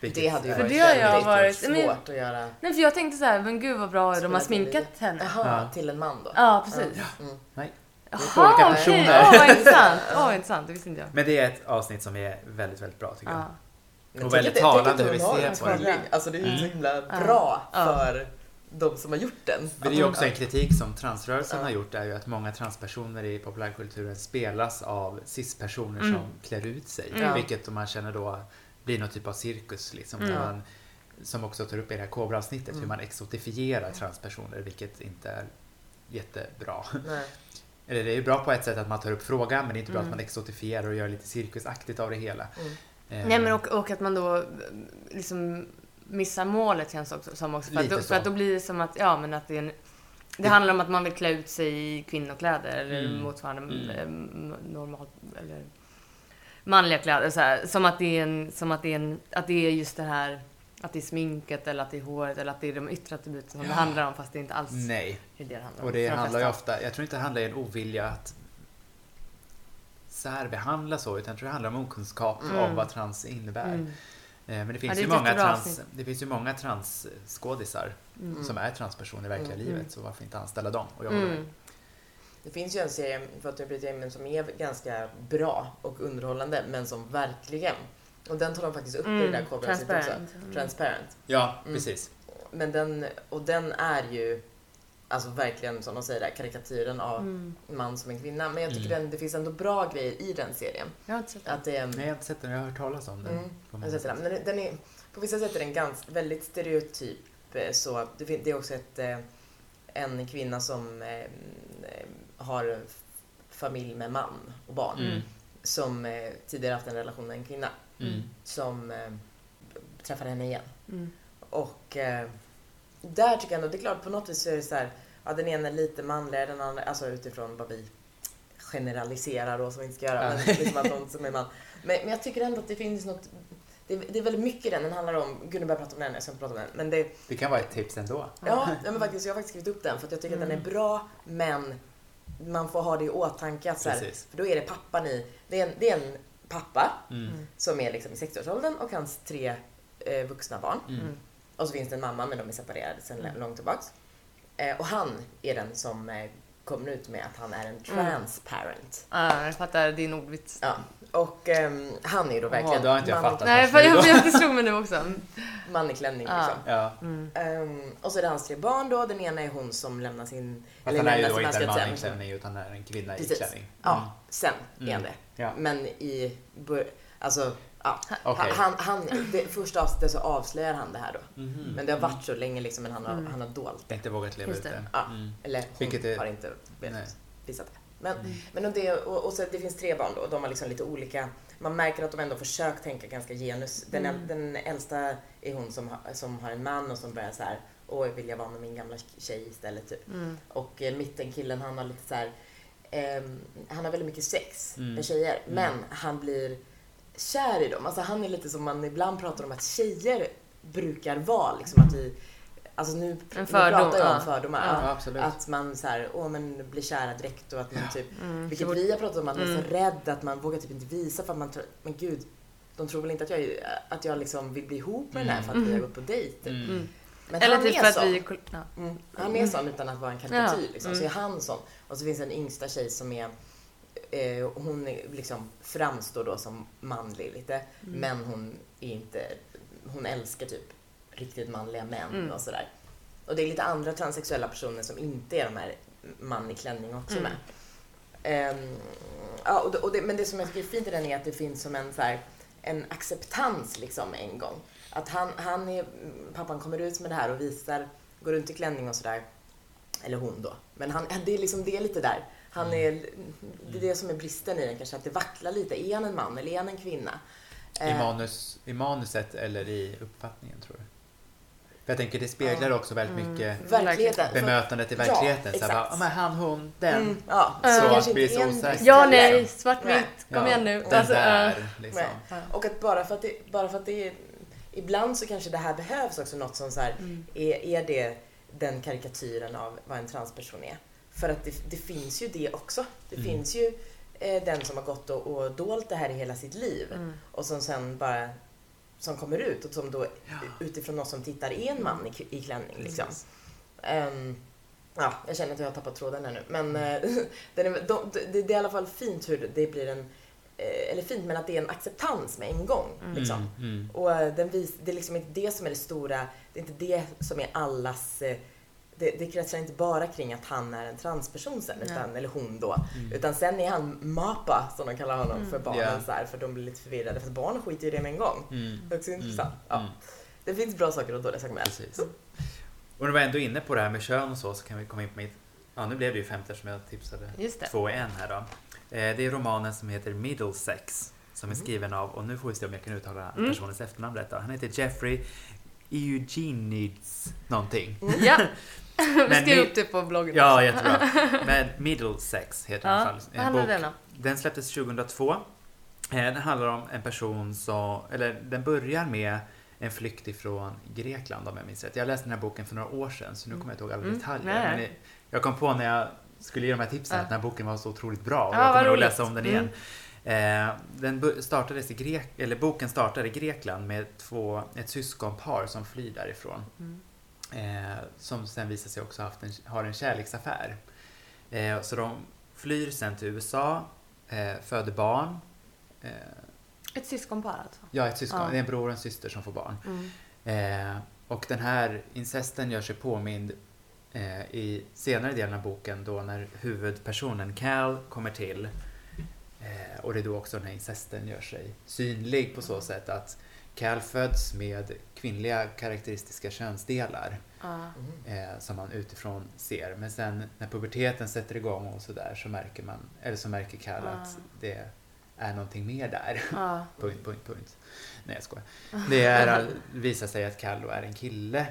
Vilket Det hade ju varit det har jag väldigt varit- men- svårt att göra. Nej, för jag tänkte så här, men gud vad bra de har sminkat till henne. Jaha, Ja. till en man då? Ja, precis. Mm. Nej. Jaha, är två olika okej. personer. Åh, vad intressant. Vad intressant. Det visste inte jag. Men det är ett avsnitt som är väldigt, väldigt bra tycker jag. Ja. Men Och väldigt talande hur vi ser på det. Alltså det är ju så Mm. himla bra Ja. för de som har gjort den. Men det är ju också en kritik som transrörelsen Ja. har gjort är ju att många transpersoner i populärkulturen spelas av cis-personer Mm. som klär ut sig. Ja. Vilket man känner då blir någon typ av cirkus liksom. Mm. Där man, som också tar upp i det här Kobra-avsnittet, hur Mm. man exotifierar transpersoner, vilket inte är jättebra. Nej. Eller det är ju bra på ett sätt att man tar upp frågan, men det är inte bra Mm. att man exotifierar och gör lite cirkusaktigt av det hela. Eh, Nej men och, och att man då eh, liksom missar målet känns också som också. För att, Lite då, så. för att då blir det som att, ja men att det är en, det handlar om att man vill klä ut sig i kvinnokläder eller Mm. motsvarande Mm. mm. normalt eller manliga kläder så här, som att det är en, som att det är en, att det är just det här att det är sminket eller att det är håret eller att det är de yttre attributen som det Ja. handlar om fast det inte alls Nej, är det det handlar om. och det handlar ju ofta, jag tror inte det handlar om en ovilja att särbehandla så, utan jag tror det handlar om okunskap Mm. om vad trans innebär. Mm. Eh, Men det Ja, finns, det är ju många trans, det finns ju många transskådisar Mm. som är transpersoner i verkliga Mm. livet, så varför inte anställa dem och jobba Mm. Det finns ju en serie, för att jag bryter in, men som är ganska bra och underhållande, men som verkligen, och den tar de faktiskt upp i det där också. transparent. Mm. Transparent. Ja, Mm. precis. Men den, och den är ju alltså verkligen som de säger där, karikatyren av Mm. en man som en kvinna. Men jag tycker Mm. den, det finns ändå bra grejer i den serien. Jag har inte sett den. Att det är, Nej, jag har inte sett den, jag har hört talas om den. Mm, på jag sett den. Men den är, på vissa sätt är den ganska, väldigt stereotyp. eh, Så det, det är också ett, eh, en kvinna som eh, har familj med man och barn. Mm. Som tidigare haft en relation med en kvinna. Mm. Som träffar henne igen. Mm. Och där tycker jag ändå, det är klart på något vis så är det så här, ja den ena är lite manligare, den andra, alltså utifrån vad vi generaliserar då som vi inte ska göra, Ja. men liksom att någon som är man. Men, men jag tycker ändå att det finns något, det, det är väldigt mycket i den, den handlar om, gud nu börjar prata om den, jag ska inte prata om den, men det, Det kan vara ett tips ändå. ja, ja men faktiskt, jag har faktiskt skrivit upp den för att jag tycker att den är bra, men man får ha det i åtanke att så här, för då är det pappan i, det är en, det är en pappa Mm. som är liksom i 60-årsåldern och hans tre eh, vuxna barn. Mm. Och så finns det en mamma, men de är separerade sedan Mm. långt tillbaks. Eh, och han är den som eh, kommer ut med att han är en transparent. Ja, jag fattar din ordvits. Ja. Och ehm, han är då verkligen det har inte jag man, fattat. Nej, jag, jag, det slog mig nu också. man i klänning Ja. liksom. Ja, Mm. Ehm, och så är det hans tre barn då. Den ena är hon som lämnar sin... fast han är ju då inte en man i klänning utan är en kvinna i Precis. klänning. Ja, sen är Mm. han det. Ja. Men i... Alltså, ja. Okej. Han, han, det första avsnittet så avslöjar han det här då. Mhm. Men det har varit så länge liksom, men han har, Mm. han har dolt det. Inte vågat leva ut det. Ja. Mm. Eller hon Vilket är- har inte vet, visat det. Men, Mm. men och det, och, och så det finns tre barn då, och de har liksom lite olika, man märker att de ändå försökt tänka ganska genus. Den, äl- Mm. den äldsta är hon som, har- som har en man och som börjar så här, åh vill jag vara med min gamla tjej istället typ. Mm. Och eh, mittenkillen han har lite så här, ehm, han har väldigt mycket sex Mm. med tjejer, Mm. men han blir kär i dem. Alltså han är lite som man ibland pratar om att tjejer brukar vara, liksom att vi, alltså nu, nu fördom, pratar jag om fördomar. Ja. Att man så här, åh men blir kära direkt och att man typ, Mm. vilket Så- vi har pratat om, att man är så Mm. rädd att man vågar typ inte visa för att man tror, men gud, de tror väl inte att jag, att jag liksom vill bli ihop med den här för att vi har gått på dejt. Mm. Mm. Men Eller han typ är för att sån. vi är... Ja. Mm. Han är sån utan att vara en karikatyr. Ja. Liksom. Så är Mm. han sån. Och så finns det en yngsta tjej som är eh, hon liksom framstår då som manlig lite, Mm. men hon är inte, hon älskar typ riktigt manliga män Mm. och sådär. Och det är lite andra transsexuella personer som inte är de här man i klänning också Mm. med. Ehm, ja, och det, och det, men det som jag tycker är fint i den är att det finns som en, så här, en acceptans liksom en gång. Att han, han är, pappan kommer ut med det här och visar, går runt i klänning och sådär. Eller hon då. Men han, det är liksom det är lite där. Han är, det är det som är bristen i den kanske, att det vacklar lite. Är han en man eller är han en kvinna? I, Eh, manus, I manuset eller i uppfattningen tror du? För jag tänker det speglar Ja. också väldigt Mm. mycket Verkligheten. För- bemötandet i Ja, verkligheten. så här, exakt. bara, "Ja, han, hon, den. Mm, ja, Så det att inte så osäker. Ja, nej, svartvitt. Kom Ja, igen nu. Den Alltså, där, äh, liksom. Och att bara för att det, bara för att det är, ibland så kanske det här behövs också något som så här, Mm. är, är det den karikatyren av vad en transperson är? För att det, det finns ju det också. Det Mm. finns ju eh, den som har gått och, och dolt det här i hela sitt liv Mm. och som sen bara som kommer ut och som då utifrån någon som tittar är en man i, i klänning liksom. Ehm, ja, jag känner att jag har tappat tråden här nu. Men eh, den är, de, det, det är i alla fall fint hur det blir en, eh, eller fint, men att det är en acceptans med en gång. Mm. Liksom. Mm, mm. Och eh, den vis, det är liksom inte det som är det stora, det är inte det som är allas eh, det, det kretsar inte bara kring att han är en transperson sen, utan, eller hon då. Mm. Utan sen är han MAPA, som de kallar honom, Mm. för barnen Ja. så här, för de blir lite förvirrade. För barnen skiter ju i det med en gång. Mm. Det är också intressant. Mm. Ja. Mm. Det finns bra saker och dåliga saker med. Precis. Och när vi var ändå inne på det här med kön och så, så kan vi komma in på mitt... Ja, nu blev det ju femte som jag tipsade Just det. två i en här då. Eh, Det är romanen som heter Middlesex, som är Mm. skriven av, och nu får vi se om jag kan uttala Mm. personens efternamn rätt då. Han heter Jeffrey Eugenides någonting. Ja. Vi Men ni- upp det på bloggen. Ja, jättebra. Men Middlesex heter den Ja, fall. vad handlar den om? Den släpptes 2002. Eh, Den handlar om en person som, eller den börjar med en flykt ifrån Grekland om jag minns rätt. Jag läste den här boken för några år sedan så nu kommer jag inte ihåg alla Mm. detaljer. Nej. Men jag kom på när jag skulle ge de här tipsen Ja. att den här boken var så otroligt bra och Ja, jag kommer nog läsa om den igen. Eh, den startades i Grek, eller boken startade i Grekland med två, ett syskonpar som flyr därifrån. Mm. Eh, som sen visar sig också haft en, har en kärleksaffär. Eh, så de flyr sen till USA, eh, föder barn. Eh, Ett syskonpar alltså? ja, ett syskon. Ja. Det är en bror och en syster som får barn. Mm. Eh, och den här incesten gör sig påmind eh, i senare delen av boken då när huvudpersonen Cal kommer till. Och det är då också den här incesten gör sig synlig på så sätt att Cal föds med kvinnliga karaktäristiska könsdelar. Mm. eh, som man utifrån ser. Men sen när puberteten sätter igång och sådär så märker man, eller så märker Cal Ah. att det är någonting mer där. Punkt, punkt, punkt. Nej jag skojar. Det är, visar sig att Cal då är en kille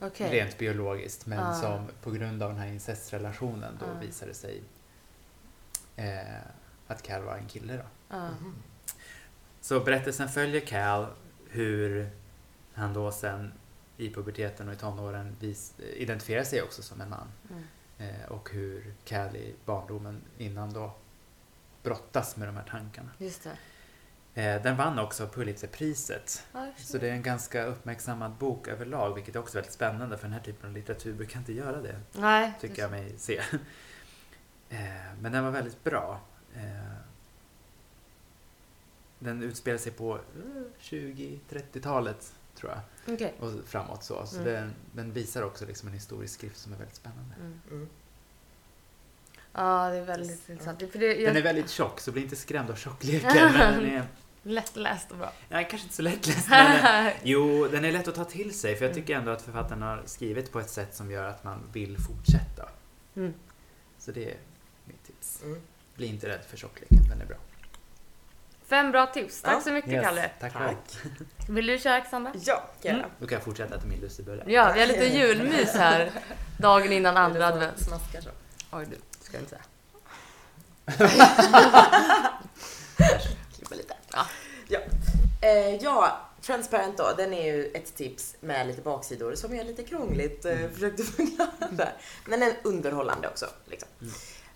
Okej. rent biologiskt men Ah. som på grund av den här incestrelationen då Ah. visar det sig eh, att Cal var en kille då. Ja. Så berättelsen följer Cal hur han då sen i puberteten och i tonåren vis, identifierar sig också som en man. Mm. Eh, och hur Cal i barndomen innan då brottas med de här tankarna. Just det. Eh, den vann också Pulitzerpriset. Ja, Så det är en ganska uppmärksammad bok överlag, vilket är också väldigt spännande för den här typen av litteratur brukar inte göra det, Nej. tycker jag mig se. Eh, men den var väldigt bra. Eh, den utspelar sig på eh, 20-30-talet, tror jag, Okej. och framåt så. Så Mm. den, den visar också liksom en historisk skrift som är väldigt spännande. Mm. Mm. Ja, det är väldigt intressant. För det, jag, Den är väldigt tjock, så bli inte skrämd av tjockleken. men den är lättläst och bra. ja, kanske inte så lättläst, men eh, Jo, den är lätt att ta till sig för jag tycker ändå att författaren har skrivit på ett sätt som gör att man vill fortsätta. Mm. Så det är mitt tips. Mm. Bli inte rädd för tjockleken, den är bra. Fem bra tips. Tack Ja. så mycket, Kalle. Tack, Tack. Vill du köra, Alexandra? Ja, jag Mm. Då kan jag fortsätta till min lussebulle. Ja, vi har lite julmys här. Dagen innan andra advent. Smaskar så. Oj, du. Ska jag inte säga. Klippa lite. Ja. Ja. Eh, ja, Transparent då, den är ju ett tips med lite baksidor som är lite krångligt. Eh, försökte förklara där. Men den är underhållande också. Liksom. Mm.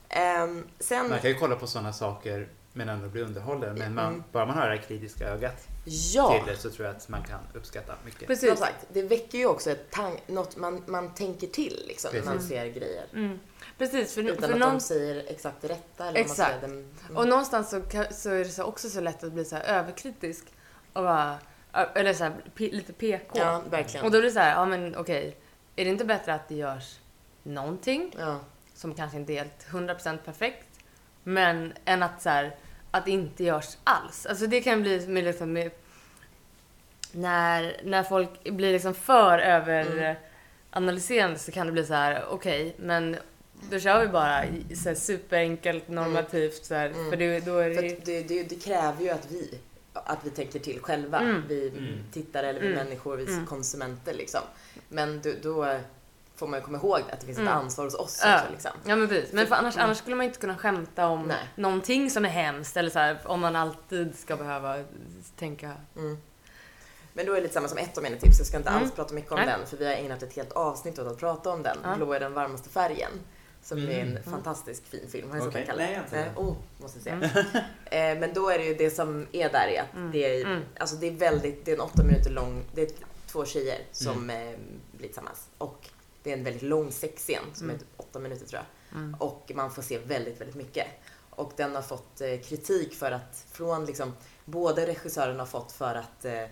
Ehm, sen, Man kan ju kolla på sådana saker men ändå bli underhållen. Men man, Mm. bara man har det här kritiska ögat ja. till det så tror jag att man kan uppskatta mycket. Precis. Som sagt, det väcker ju också ett tank, något man, man tänker till liksom, när man Precis. ser grejer. Mm. Precis, för, Utan för att någon, de säger exakt det rätta. Eller Exakt. Vad man säger, den, mm. och någonstans så, så är det så också så lätt att bli så här överkritisk och bara, eller så här, p- lite PK. Ja, verkligen. Och då är det så här, ja men okej, är det inte bättre att det görs någonting ja. som kanske inte är helt 100% perfekt, men än att så här, att det inte görs alls. Alltså det kan bli med liksom med, när, när folk blir liksom för över Mm. analyserande så kan det bli så här, okej, men då kör vi bara så här superenkelt normativt så här, Mm. för det, då är det det, det, det kräver ju att vi, att vi tänker till själva. Mm. Vi Mm. tittare eller vi Mm. människor, vi Mm. konsumenter liksom. Men då, då får man ju komma ihåg att det finns Mm. ett ansvar hos oss Ja. också. Liksom. Ja men precis, men för annars, Mm. annars skulle man inte kunna skämta om Nej. någonting som är hemskt eller så här, om man alltid ska behöva tänka Mm. Men då är det lite samma som ett av mina tips. Jag ska inte Mm. alls prata mycket om Nej. den för vi har ägnat ett helt avsnitt åt att prata om den. Ja. Blå är den varmaste färgen. Som är en Mm. fantastisk fin film. Har ni sett Okej. den? Nej, jag inte sett Oh, måste se. Mm. Eh, men då är det ju det som är där är att Mm. det är, Mm. alltså det är väldigt, det är en åtta minuter lång, det är två tjejer som Mm. eh, blir tillsammans. Och det är en väldigt lång sexscen som Mm. är typ åtta minuter tror jag. Mm. Och man får se väldigt, väldigt mycket. Och den har fått eh, kritik för att, från liksom, både regissören har fått för att eh,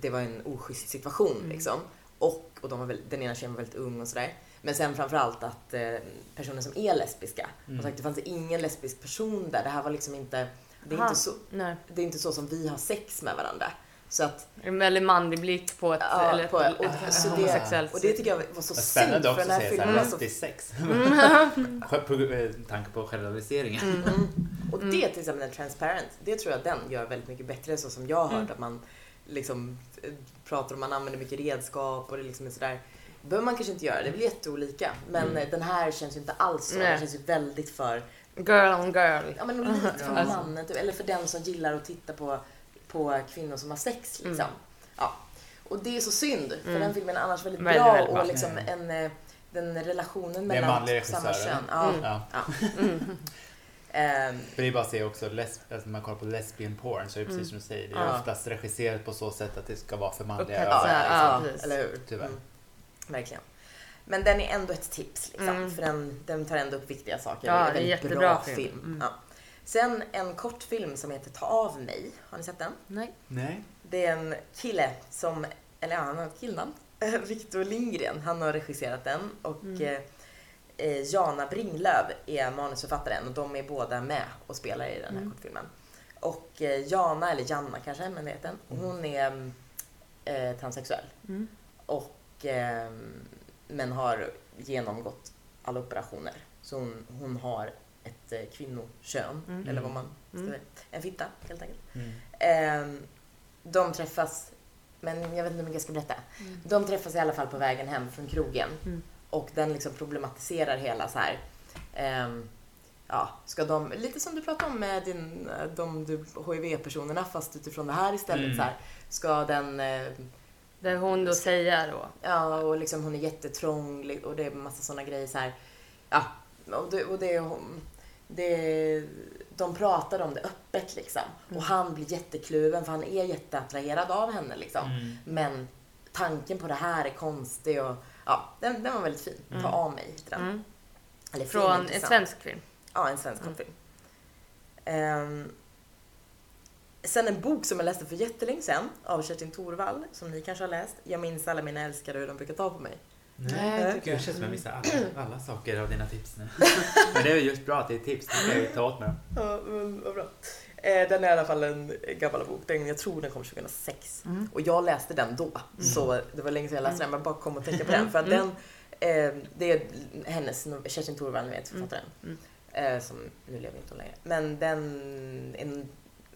det var en oschysst situation Mm. liksom. Och, och de var väl, den ena tjejen var väldigt ung och sådär. Men sen framförallt att eh, personer som är lesbiska, Mm. och sagt, det fanns ingen lesbisk person där. Det här var liksom inte, det är, inte så, Nej. det är inte så som vi har sex med varandra. Så att, En väldigt manlig blick på ett, Ja, eller ett, på- och- ett så det- homosexuellt och det tycker jag var så synd spännande för också den att här säga filmen såhär, var så lesbisk sex. Mm. På eh, tanke på generaliseringen. Och det till exempel, den transparent, det tror jag den gör väldigt mycket bättre så som jag har Mm. hört att man liksom eh, pratar om, man använder mycket redskap och det liksom är sådär. Behöver man kanske inte göra, det är väl jätteolika. Men Mm. eh, den här känns ju inte alls så. Nej. Den känns ju väldigt för, girl on girl. ja men lite för Alltså. mannen typ, eller för den som gillar att titta på, på kvinnor som har sex liksom. Mm. Ja. Och det är så synd, för Mm. den filmen är annars väldigt, Väldigt, bra väldigt och liksom en, eh, den relationen mellan manlig samma regissör, kön. Ja. Ja. Ehm, För det är bara att se också, alltså när man kollar på lesbian porn så är det precis som du säger, det är Mm. Ja. oftast regisserat på så sätt att det ska vara för manliga ögon. ja. Ja, precis. eller hur? Tyvärr. Mm. Verkligen. Men den är ändå ett tips, liksom, Mm. för den, den tar ändå upp viktiga saker. Ja, det är det är en väldigt jättebra bra film. film. Mm. Ja. Sen en kortfilm som heter Ta av mig. Har ni sett den? Nej. Nej. Det är en kille som, eller ja, han har ett killnamn. Victor Lindgren. Han har regisserat den och Mm. eh, eh, Jana Bringlöv är manusförfattaren och de är båda med och spelar i den här Mm. kortfilmen. Och eh, Jana, eller Janna kanske, men det heter den. Hon är eh, transsexuell. Mm. Och, eh, men har genomgått alla operationer. Så hon, hon har ett eh, kvinnokön, Mm. eller vad man ska Mm. säga. En fitta, helt enkelt. Mm. Eh, de träffas, men jag vet inte hur mycket jag ska berätta. Mm. De träffas i alla fall på vägen hem från krogen. Mm. Och den liksom problematiserar hela så här. ehm, ja, ska de, lite som du pratade om med din, de du, HIV-personerna fast utifrån det här istället. Mm. Så här, ska den eh, Det hon då säger då. Ja, och liksom hon är jättetrång och det är massa sådana grejer så här. Ja, och det, och det, det de pratar om det öppet liksom. Och han blir jättekluven för han är jätteattraherad av henne liksom. Mm. Men tanken på det här är konstig och ja, den, den var väldigt fin. Ta Mm. av mig heter den. Mm. Eller fin, Från en intressant. svensk film. Ja, en svensk kortfilm. Ehm, sen en bok som jag läste för jättelänge sedan av Kerstin Thorvall, som ni kanske har läst. Jag minns alla mina älskare hur de brukar ta på mig. Nej, jag tycker det känns som jag missar alla, alla saker av dina tips nu. Men det är just bra att det är tips, det kan jag ju ta åt mig. Ja, men vad bra. Eh, den är i alla fall en gammal bok. Den, jag tror den kom 2006. Mm. Och jag läste den då. Så det var länge sedan jag läste den, men jag bara kom och tänkte på den. För att Mm. den, eh, det är hennes, Kerstin Thorvall, vet författaren. Mm. Eh, som, nu lever inte hon längre. Men den, en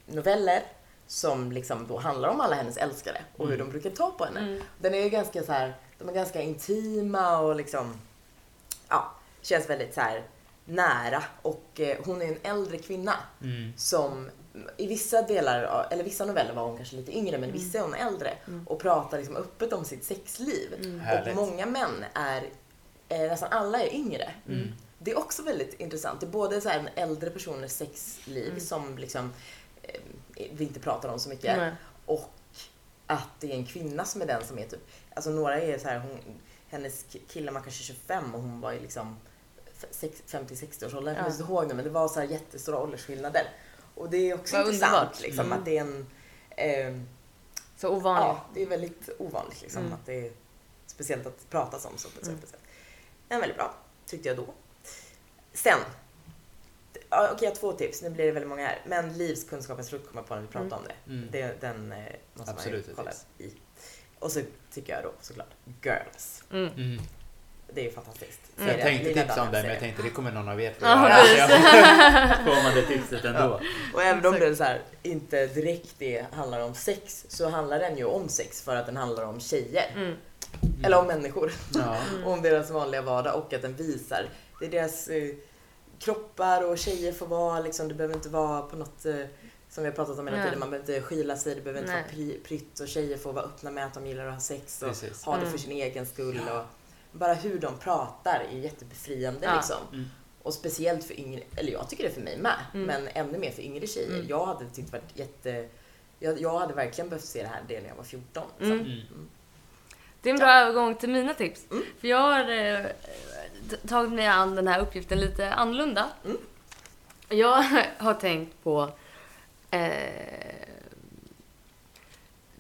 noveller som liksom då handlar om alla hennes älskare och hur Mm. de brukar ta på henne. Mm. Den är ju ganska så här, de är ganska intima och liksom, ja, känns väldigt så här nära. Och eh, hon är en äldre kvinna Mm. som i vissa delar, eller vissa noveller var hon kanske lite yngre men vissa är hon äldre Mm. och pratar liksom öppet om sitt sexliv. Mm. Och många män är, eh, nästan alla är yngre. Mm. Det är också väldigt intressant. Det är både så här en äldre personers sexliv Mm. som liksom, eh, vi inte pratar om så mycket och att det är en kvinna som är den som är typ, alltså några är så här, hon, hennes ki- kille var kanske 25 och hon var ju liksom f- sex- 50-60 års ålder. Jag Ja. kommer inte ihåg det men det var så här jättestora åldersskillnader. Och det är också Vad intressant underbart. liksom Mm. att det är en, eh, Så ovanligt. ja det är väldigt ovanligt liksom Mm. att det är speciellt att prata om så på ett Mm. sätt. Är väldigt bra, tyckte jag då. Sen, ja, okej jag har två tips, nu blir det väldigt många här. Men livskunskapens frukt kommer jag på när vi pratar Mm. om det. Mm. det den eh, måste Absolut man ju kolla tips. i. Och så tycker jag då såklart Girls. Mm. Mm. Det är ju fantastiskt. Mm. Jag Serie, tänkte tipsa om den, men jag tänkte det kommer någon av er få Ja, göra. Så Får man det tipset ändå. Och även om den så här, inte direkt det handlar om sex så handlar den ju om sex för att den handlar om tjejer. Mm. Eller om människor. Ja. Mm. om deras vanliga vardag och att den visar. Det är deras eh, kroppar och tjejer får vara liksom, det behöver inte vara på något eh, som vi har pratat om hela tiden, man behöver inte skyla sig, det behöver inte Nej. vara pri, prytt och tjejer får vara öppna med att de gillar att ha sex och Precis. ha det Mm. för sin egen skull. Och bara hur de pratar är jättebefriande Ja. liksom. Mm. Och speciellt för yngre, eller jag tycker det är för mig med, Mm. men ännu mer för yngre tjejer. Mm. Jag hade tyckt varit jätte... Jag, jag hade verkligen behövt se det här det när jag var 14. Liksom. Mm. Mm. Det är en bra övergång till mina tips. Mm. För jag har eh, tagit mig an den här uppgiften lite annorlunda. Mm. Jag har tänkt på eh,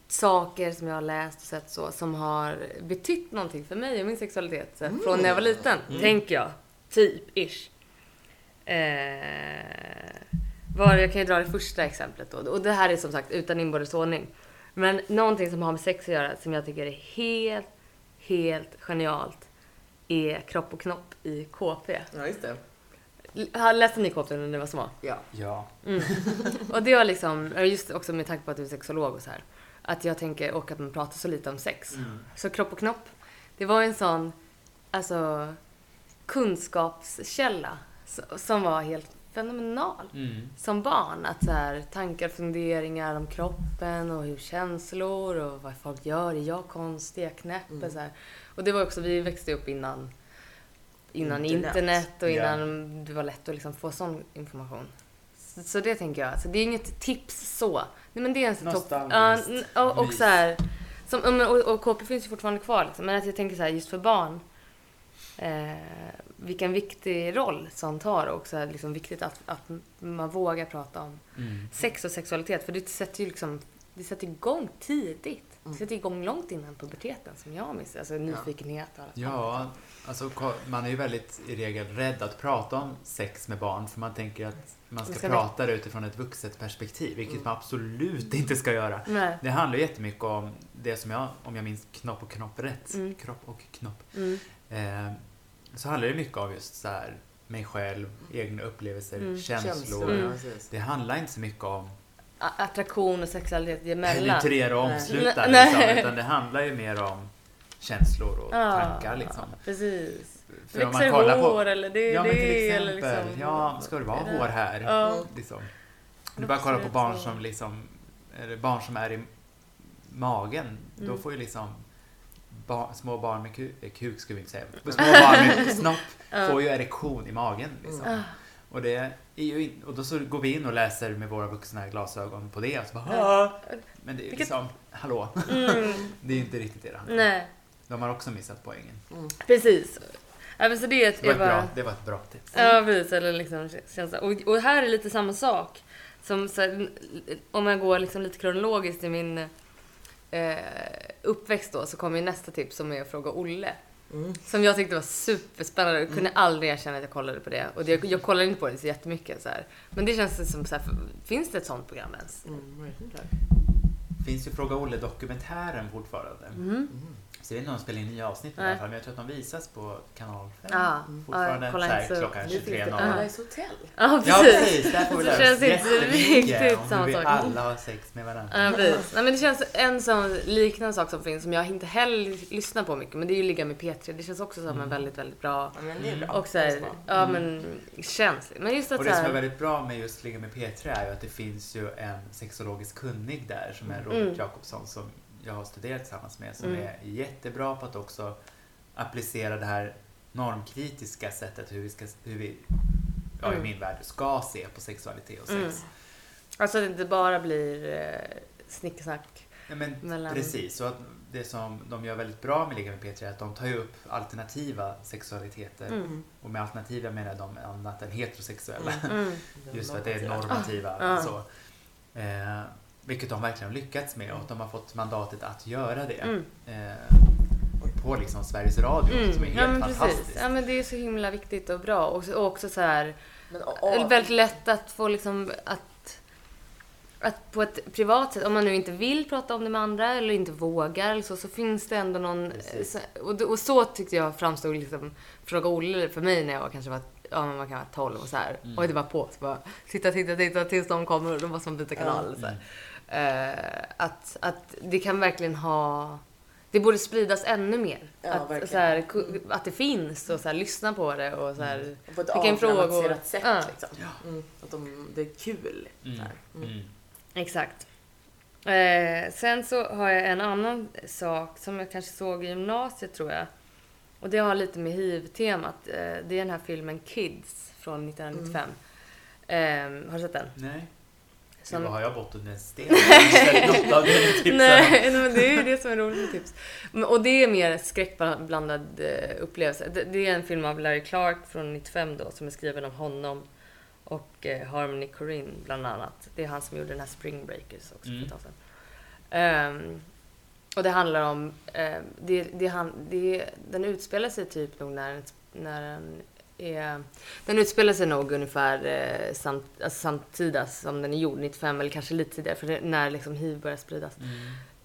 saker som jag har läst och sett så som har betytt någonting för mig och min sexualitet så, från när jag var liten, tänker jag. Typ, ish. Eh, var, jag kan ju dra det första exemplet då. Och det här är som sagt utan inbördes ordning. Men någonting som har med sex att göra som jag tycker är helt, helt genialt är kropp och knopp i KP. Ja, just det. L- Läste ni KP när ni var små? Ja. Ja. Och det var liksom, just också med tanke på att du är sexolog och så här. Att jag tänker, och att man pratar så lite om sex. Så kropp och knopp, det var en sån, alltså, kunskapskälla som var helt fenomenal. Mm. Som barn, att så här, tankar och funderingar om kroppen och hur känslor och vad folk gör. Är jag konstig? Är jag knäpp? Mm. Så här. Och det var också, vi växte upp innan, innan Internet. internet, och innan det var lätt att liksom få sån information. Så, så det tänker jag. Så det är inget tips så. Nej, men det är en topp... N- och, och så här, som, och, och KP finns ju fortfarande kvar liksom. Men att jag tänker så här, just för barn. Eh, vilken viktig roll sånt har och så här, liksom viktigt att, att man vågar prata om Mm. sex och sexualitet. För det sätter ju liksom, det sätter igång tidigt. Det Mm. sätter igång långt innan puberteten som jag minns. Alltså nyfikenhet och allt. Ja, alltså man är ju väldigt i regel rädd att prata om sex med barn för man tänker att man ska ska prata det utifrån ett vuxet perspektiv, vilket man absolut inte ska göra. Nej. Det handlar ju jättemycket om det som jag, om jag minns knopp och knopp rätt, Mm. kropp och knopp, Mm. eh, så handlar det mycket om just så här, mig själv, egna upplevelser, Mm. känslor. Mm. precis. Det handlar inte så mycket om Attraktion och sexualitet emellan. penetrera och omsluta, Nej. liksom, utan det handlar ju mer om känslor och tankar. Liksom. precis. För om Växer man kollar hår på, eller det, Ja, det men till eller exempel. liksom. Ja, ska det vara det- hår här? Ja. Liksom. Du bara kolla på barn som liksom, eller barn som är i magen. Då Mm. får ju liksom bar, små barn med kuk, eh, kuk ska vi inte säga, små barn med snopp Ja. får ju erektion i magen. Liksom. Ah. Och, det in, och då så går vi in och läser med våra vuxna glasögon på det. Och så bara, Ja. "Ah." Men det är Vilket- liksom, hallå, Mm. det är inte riktigt det det handlar om. Nej, De har också missat poängen. Mm. precis. Ja, så det, Det var bara- bra, det var ett bra tips. Ja, precis. Eller liksom känsla. Och, och här är lite samma sak. Som, så här, om jag går liksom lite kronologiskt i min eh, uppväxt då, så kommer ju nästa tips som är att fråga Olle. Mm. Som jag tyckte var superspännande. Jag kunde aldrig erkänna att jag kollade på det. Och det, jag kollade inte på det så jättemycket. Så här. Men det känns som så här, finns det ett sånt program ens? Mm. Finns ju Fråga Olle-dokumentären fortfarande. Mm. Så jag vet inte om de spelar in nya avsnitt i alla fall, men jag tror att de visas på kanal 5. Ja, Fortfarande ja, kolla så här, inte så- klockan Nu finns det 23.00. Paradise Hotel. Ja, Ja precis. precis, där får vi lära oss jättemycket om hur vi sak. alla har sex med varandra. Ja, precis. Nej, men det känns en sån liknande sak som finns som jag inte heller lyssnar på mycket, men det är ju ligga med P3. Det känns också som Mm. en väldigt, väldigt bra Ja, men det är bra. och så här, bra. ja Mm. men känsligt. Men just att Och så det som är väldigt bra med just Ligga med P3 är ju att det finns ju en sexologisk kunnig där som är Robert Mm. Jakobsson som jag har studerat tillsammans med som Mm. är jättebra på att också applicera det här normkritiska sättet hur vi, ska, hur vi ja, i Mm. min värld, ska se på sexualitet och sex. Mm. alltså att det inte bara blir eh, snicksnack. Ja, men Mellan- Precis, och att det som de gör väldigt bra med Ligga med P3 är att de tar ju upp alternativa sexualiteter. Mm. Och med alternativa menar de annat än heterosexuella. Mm. Just för att det är normativa. normativa. Ah. Så. Eh, vilket de verkligen har lyckats med och att de har fått mandatet att göra det. Mm. Eh, på liksom Sveriges Radio Mm. som är helt Ja men fantastiskt. precis. Ja men det är så himla viktigt och bra. Och, så- och också så här Men, och, och, väldigt lätt att få liksom att att på ett privat sätt, om man nu inte vill prata om det med andra eller inte vågar eller så, så finns det ändå någon... Så- Och, och så tyckte jag framstod liksom Fråga Olle för mig när jag var, kanske var, ja, men man kan vara 12 och så här. Mm. Och det var på, så bara titta, titta, titta tills de kommer och då måste man byta kanal. Så här. Eh, att, att det kan verkligen ha... Det borde spridas ännu mer. Ja, att, så här, att det finns och så här, lyssna på det och så här, på ett Vilken fråga. avdramatiserat sätt. Ja. Liksom. Mm. Att de, det är kul. Mm. Så här. Mm. Mm. Exakt. Eh, sen så har jag en annan sak som jag kanske såg i gymnasiet tror jag. Och det har lite med hiv-temat. Eh, det är den här filmen Kids från 1995. Eh, har du sett den? Nej. Som- Vad har jag bott under en sten? Nej, men det är ju det som är roligt med tips. Och det är mer skräckblandad eh, upplevelse. Det, är en film av Larry Clark från 95 då som är skriven av honom och eh, Harmony Korine bland annat. Det är han som gjorde den här Spring Breakers också Mm. Ehm, och det handlar om, eh, det, det, han- det, den utspelar sig typ nog när, när den är, den utspelar sig nog ungefär eh, samt, alltså samtida som den är gjord, 95 eller kanske lite tidigare, för det, när liksom hiv börjar spridas Mm.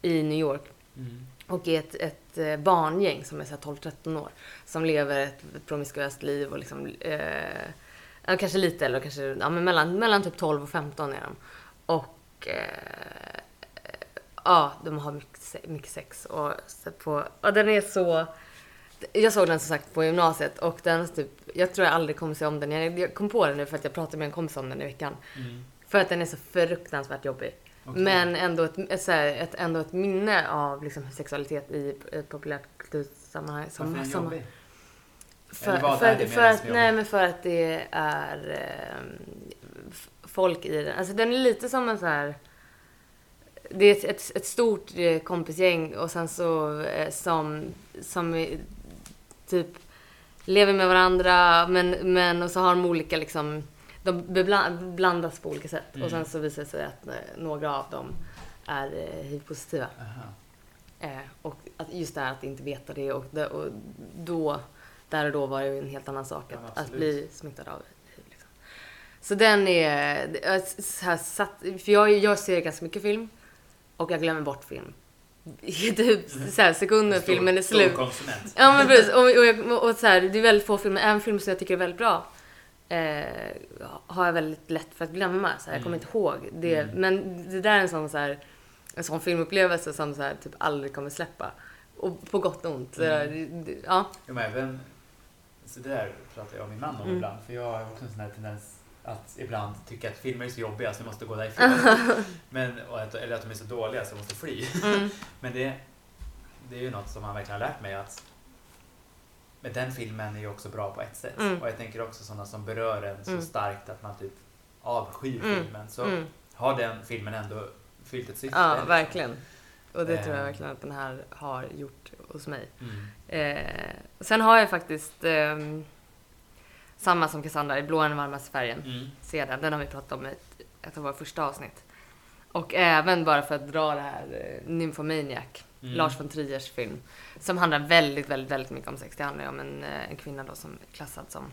i New York. Mm. Och är ett, ett eh, barngäng som är så här 12-13 år. Som lever ett, ett promiskuöst liv och liksom, eh, kanske lite eller kanske, ja men mellan, mellan typ 12 och 15 är de. Och eh, ja, de har mycket, mycket sex och på, ja den är så, jag såg den som sagt på gymnasiet och den typ, jag tror jag aldrig kommer se om den. Jag, jag kom på den nu för att jag pratade med en kompis om den i veckan. Mm. För att den är så fruktansvärt jobbig. Okej. Men ändå ett, ett, ett, ändå ett minne av liksom, sexualitet i ett populärkultursammanhang. Varför är den som- jobbig? För, för, för med att, nej, men för att det är f- folk i den. Alltså den är lite som en så här... Det är ett, ett, ett stort eh, kompisgäng och sen så eh, som, som typ lever med varandra men, men och så har de olika liksom de blandas på olika sätt Mm. och sen så visar det sig att eh, några av dem är eh, hiv-positiva. Aha. Eh, och att just det här att inte veta det och, det, och då, där och då var det ju en helt annan sak Ja, att, att bli smittad av hiv. Liksom. Så den är så här, satt, för jag, jag ser ganska mycket film och jag glömmer bort film. I typ så här, sekunder Stor- filmen är stor slut. konsument. Ja men precis. Och, och, jag, och så här, det är väldigt få filmer, en film som jag tycker är väldigt bra eh, har jag väldigt lätt för att glömma. Så jag kommer Mm. inte ihåg det. Mm. Men det där är en sån, så här, en sån filmupplevelse som så här, typ aldrig kommer släppa. Och på gott och ont. Mm. det, det, ja. Jo, men även, så det där pratar jag och min man om Mm. ibland, för jag har också en sån här tendens att ibland tycka att filmer är så jobbiga så jag måste gå därifrån. men, att, eller att de är så dåliga så jag måste fly. Mm. Men det, det är ju något som man verkligen har lärt mig att men den filmen är ju också bra på ett sätt. Mm. Och jag tänker också sådana som berör en så Mm. starkt att man typ avskyr Mm. filmen. Så Mm. har den filmen ändå fyllt ett syfte. Ja, verkligen. Och det tror jag Eh. verkligen att den här har gjort hos mig. Mm. Eh, sen har jag faktiskt ehm, samma som Cassandra, i blå är den varmaste färgen. Mm. se den. Den har vi pratat om i ett, ett av våra första avsnitt. Och även bara för att dra det här eh, Nymphomaniac, Mm. Lars von Triers film. Som handlar väldigt, väldigt, väldigt mycket om sex. Det handlar ju om en, eh, en kvinna då som är klassad som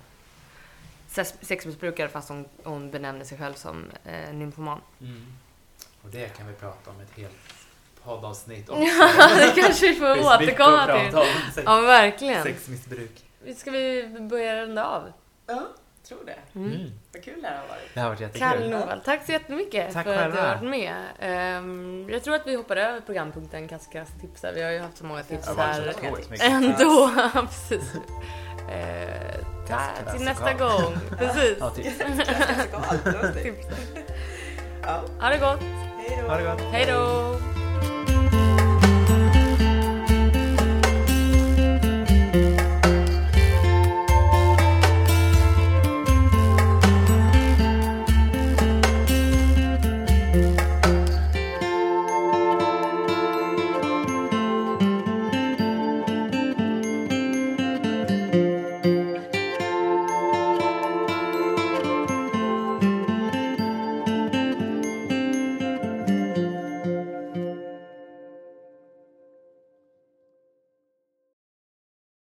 sex- sexmissbrukare fast hon, hon benämner sig själv som eh, nymfoman. Mm. Och det kan vi prata om ett helt poddavsnitt också. Ja, det kanske vi får återkomma till. om. Sex, Ja, verkligen. Sexmissbruk. Ska vi börja runda av? Ja, tror det. Mm. Vad kul det här har varit. Det har varit jättekul. Kalle tack så jättemycket Tack för att du har varit med. Ehm, jag tror att vi hoppar över programpunkten Kaskas tipsar. Vi har ju haft så många tips varit här ändå. Precis. Eh, ta, till nästa gång. Precis. Ja, typ. Tips. Ja, Ha det gott. hej då. Ha det gott. Hej då.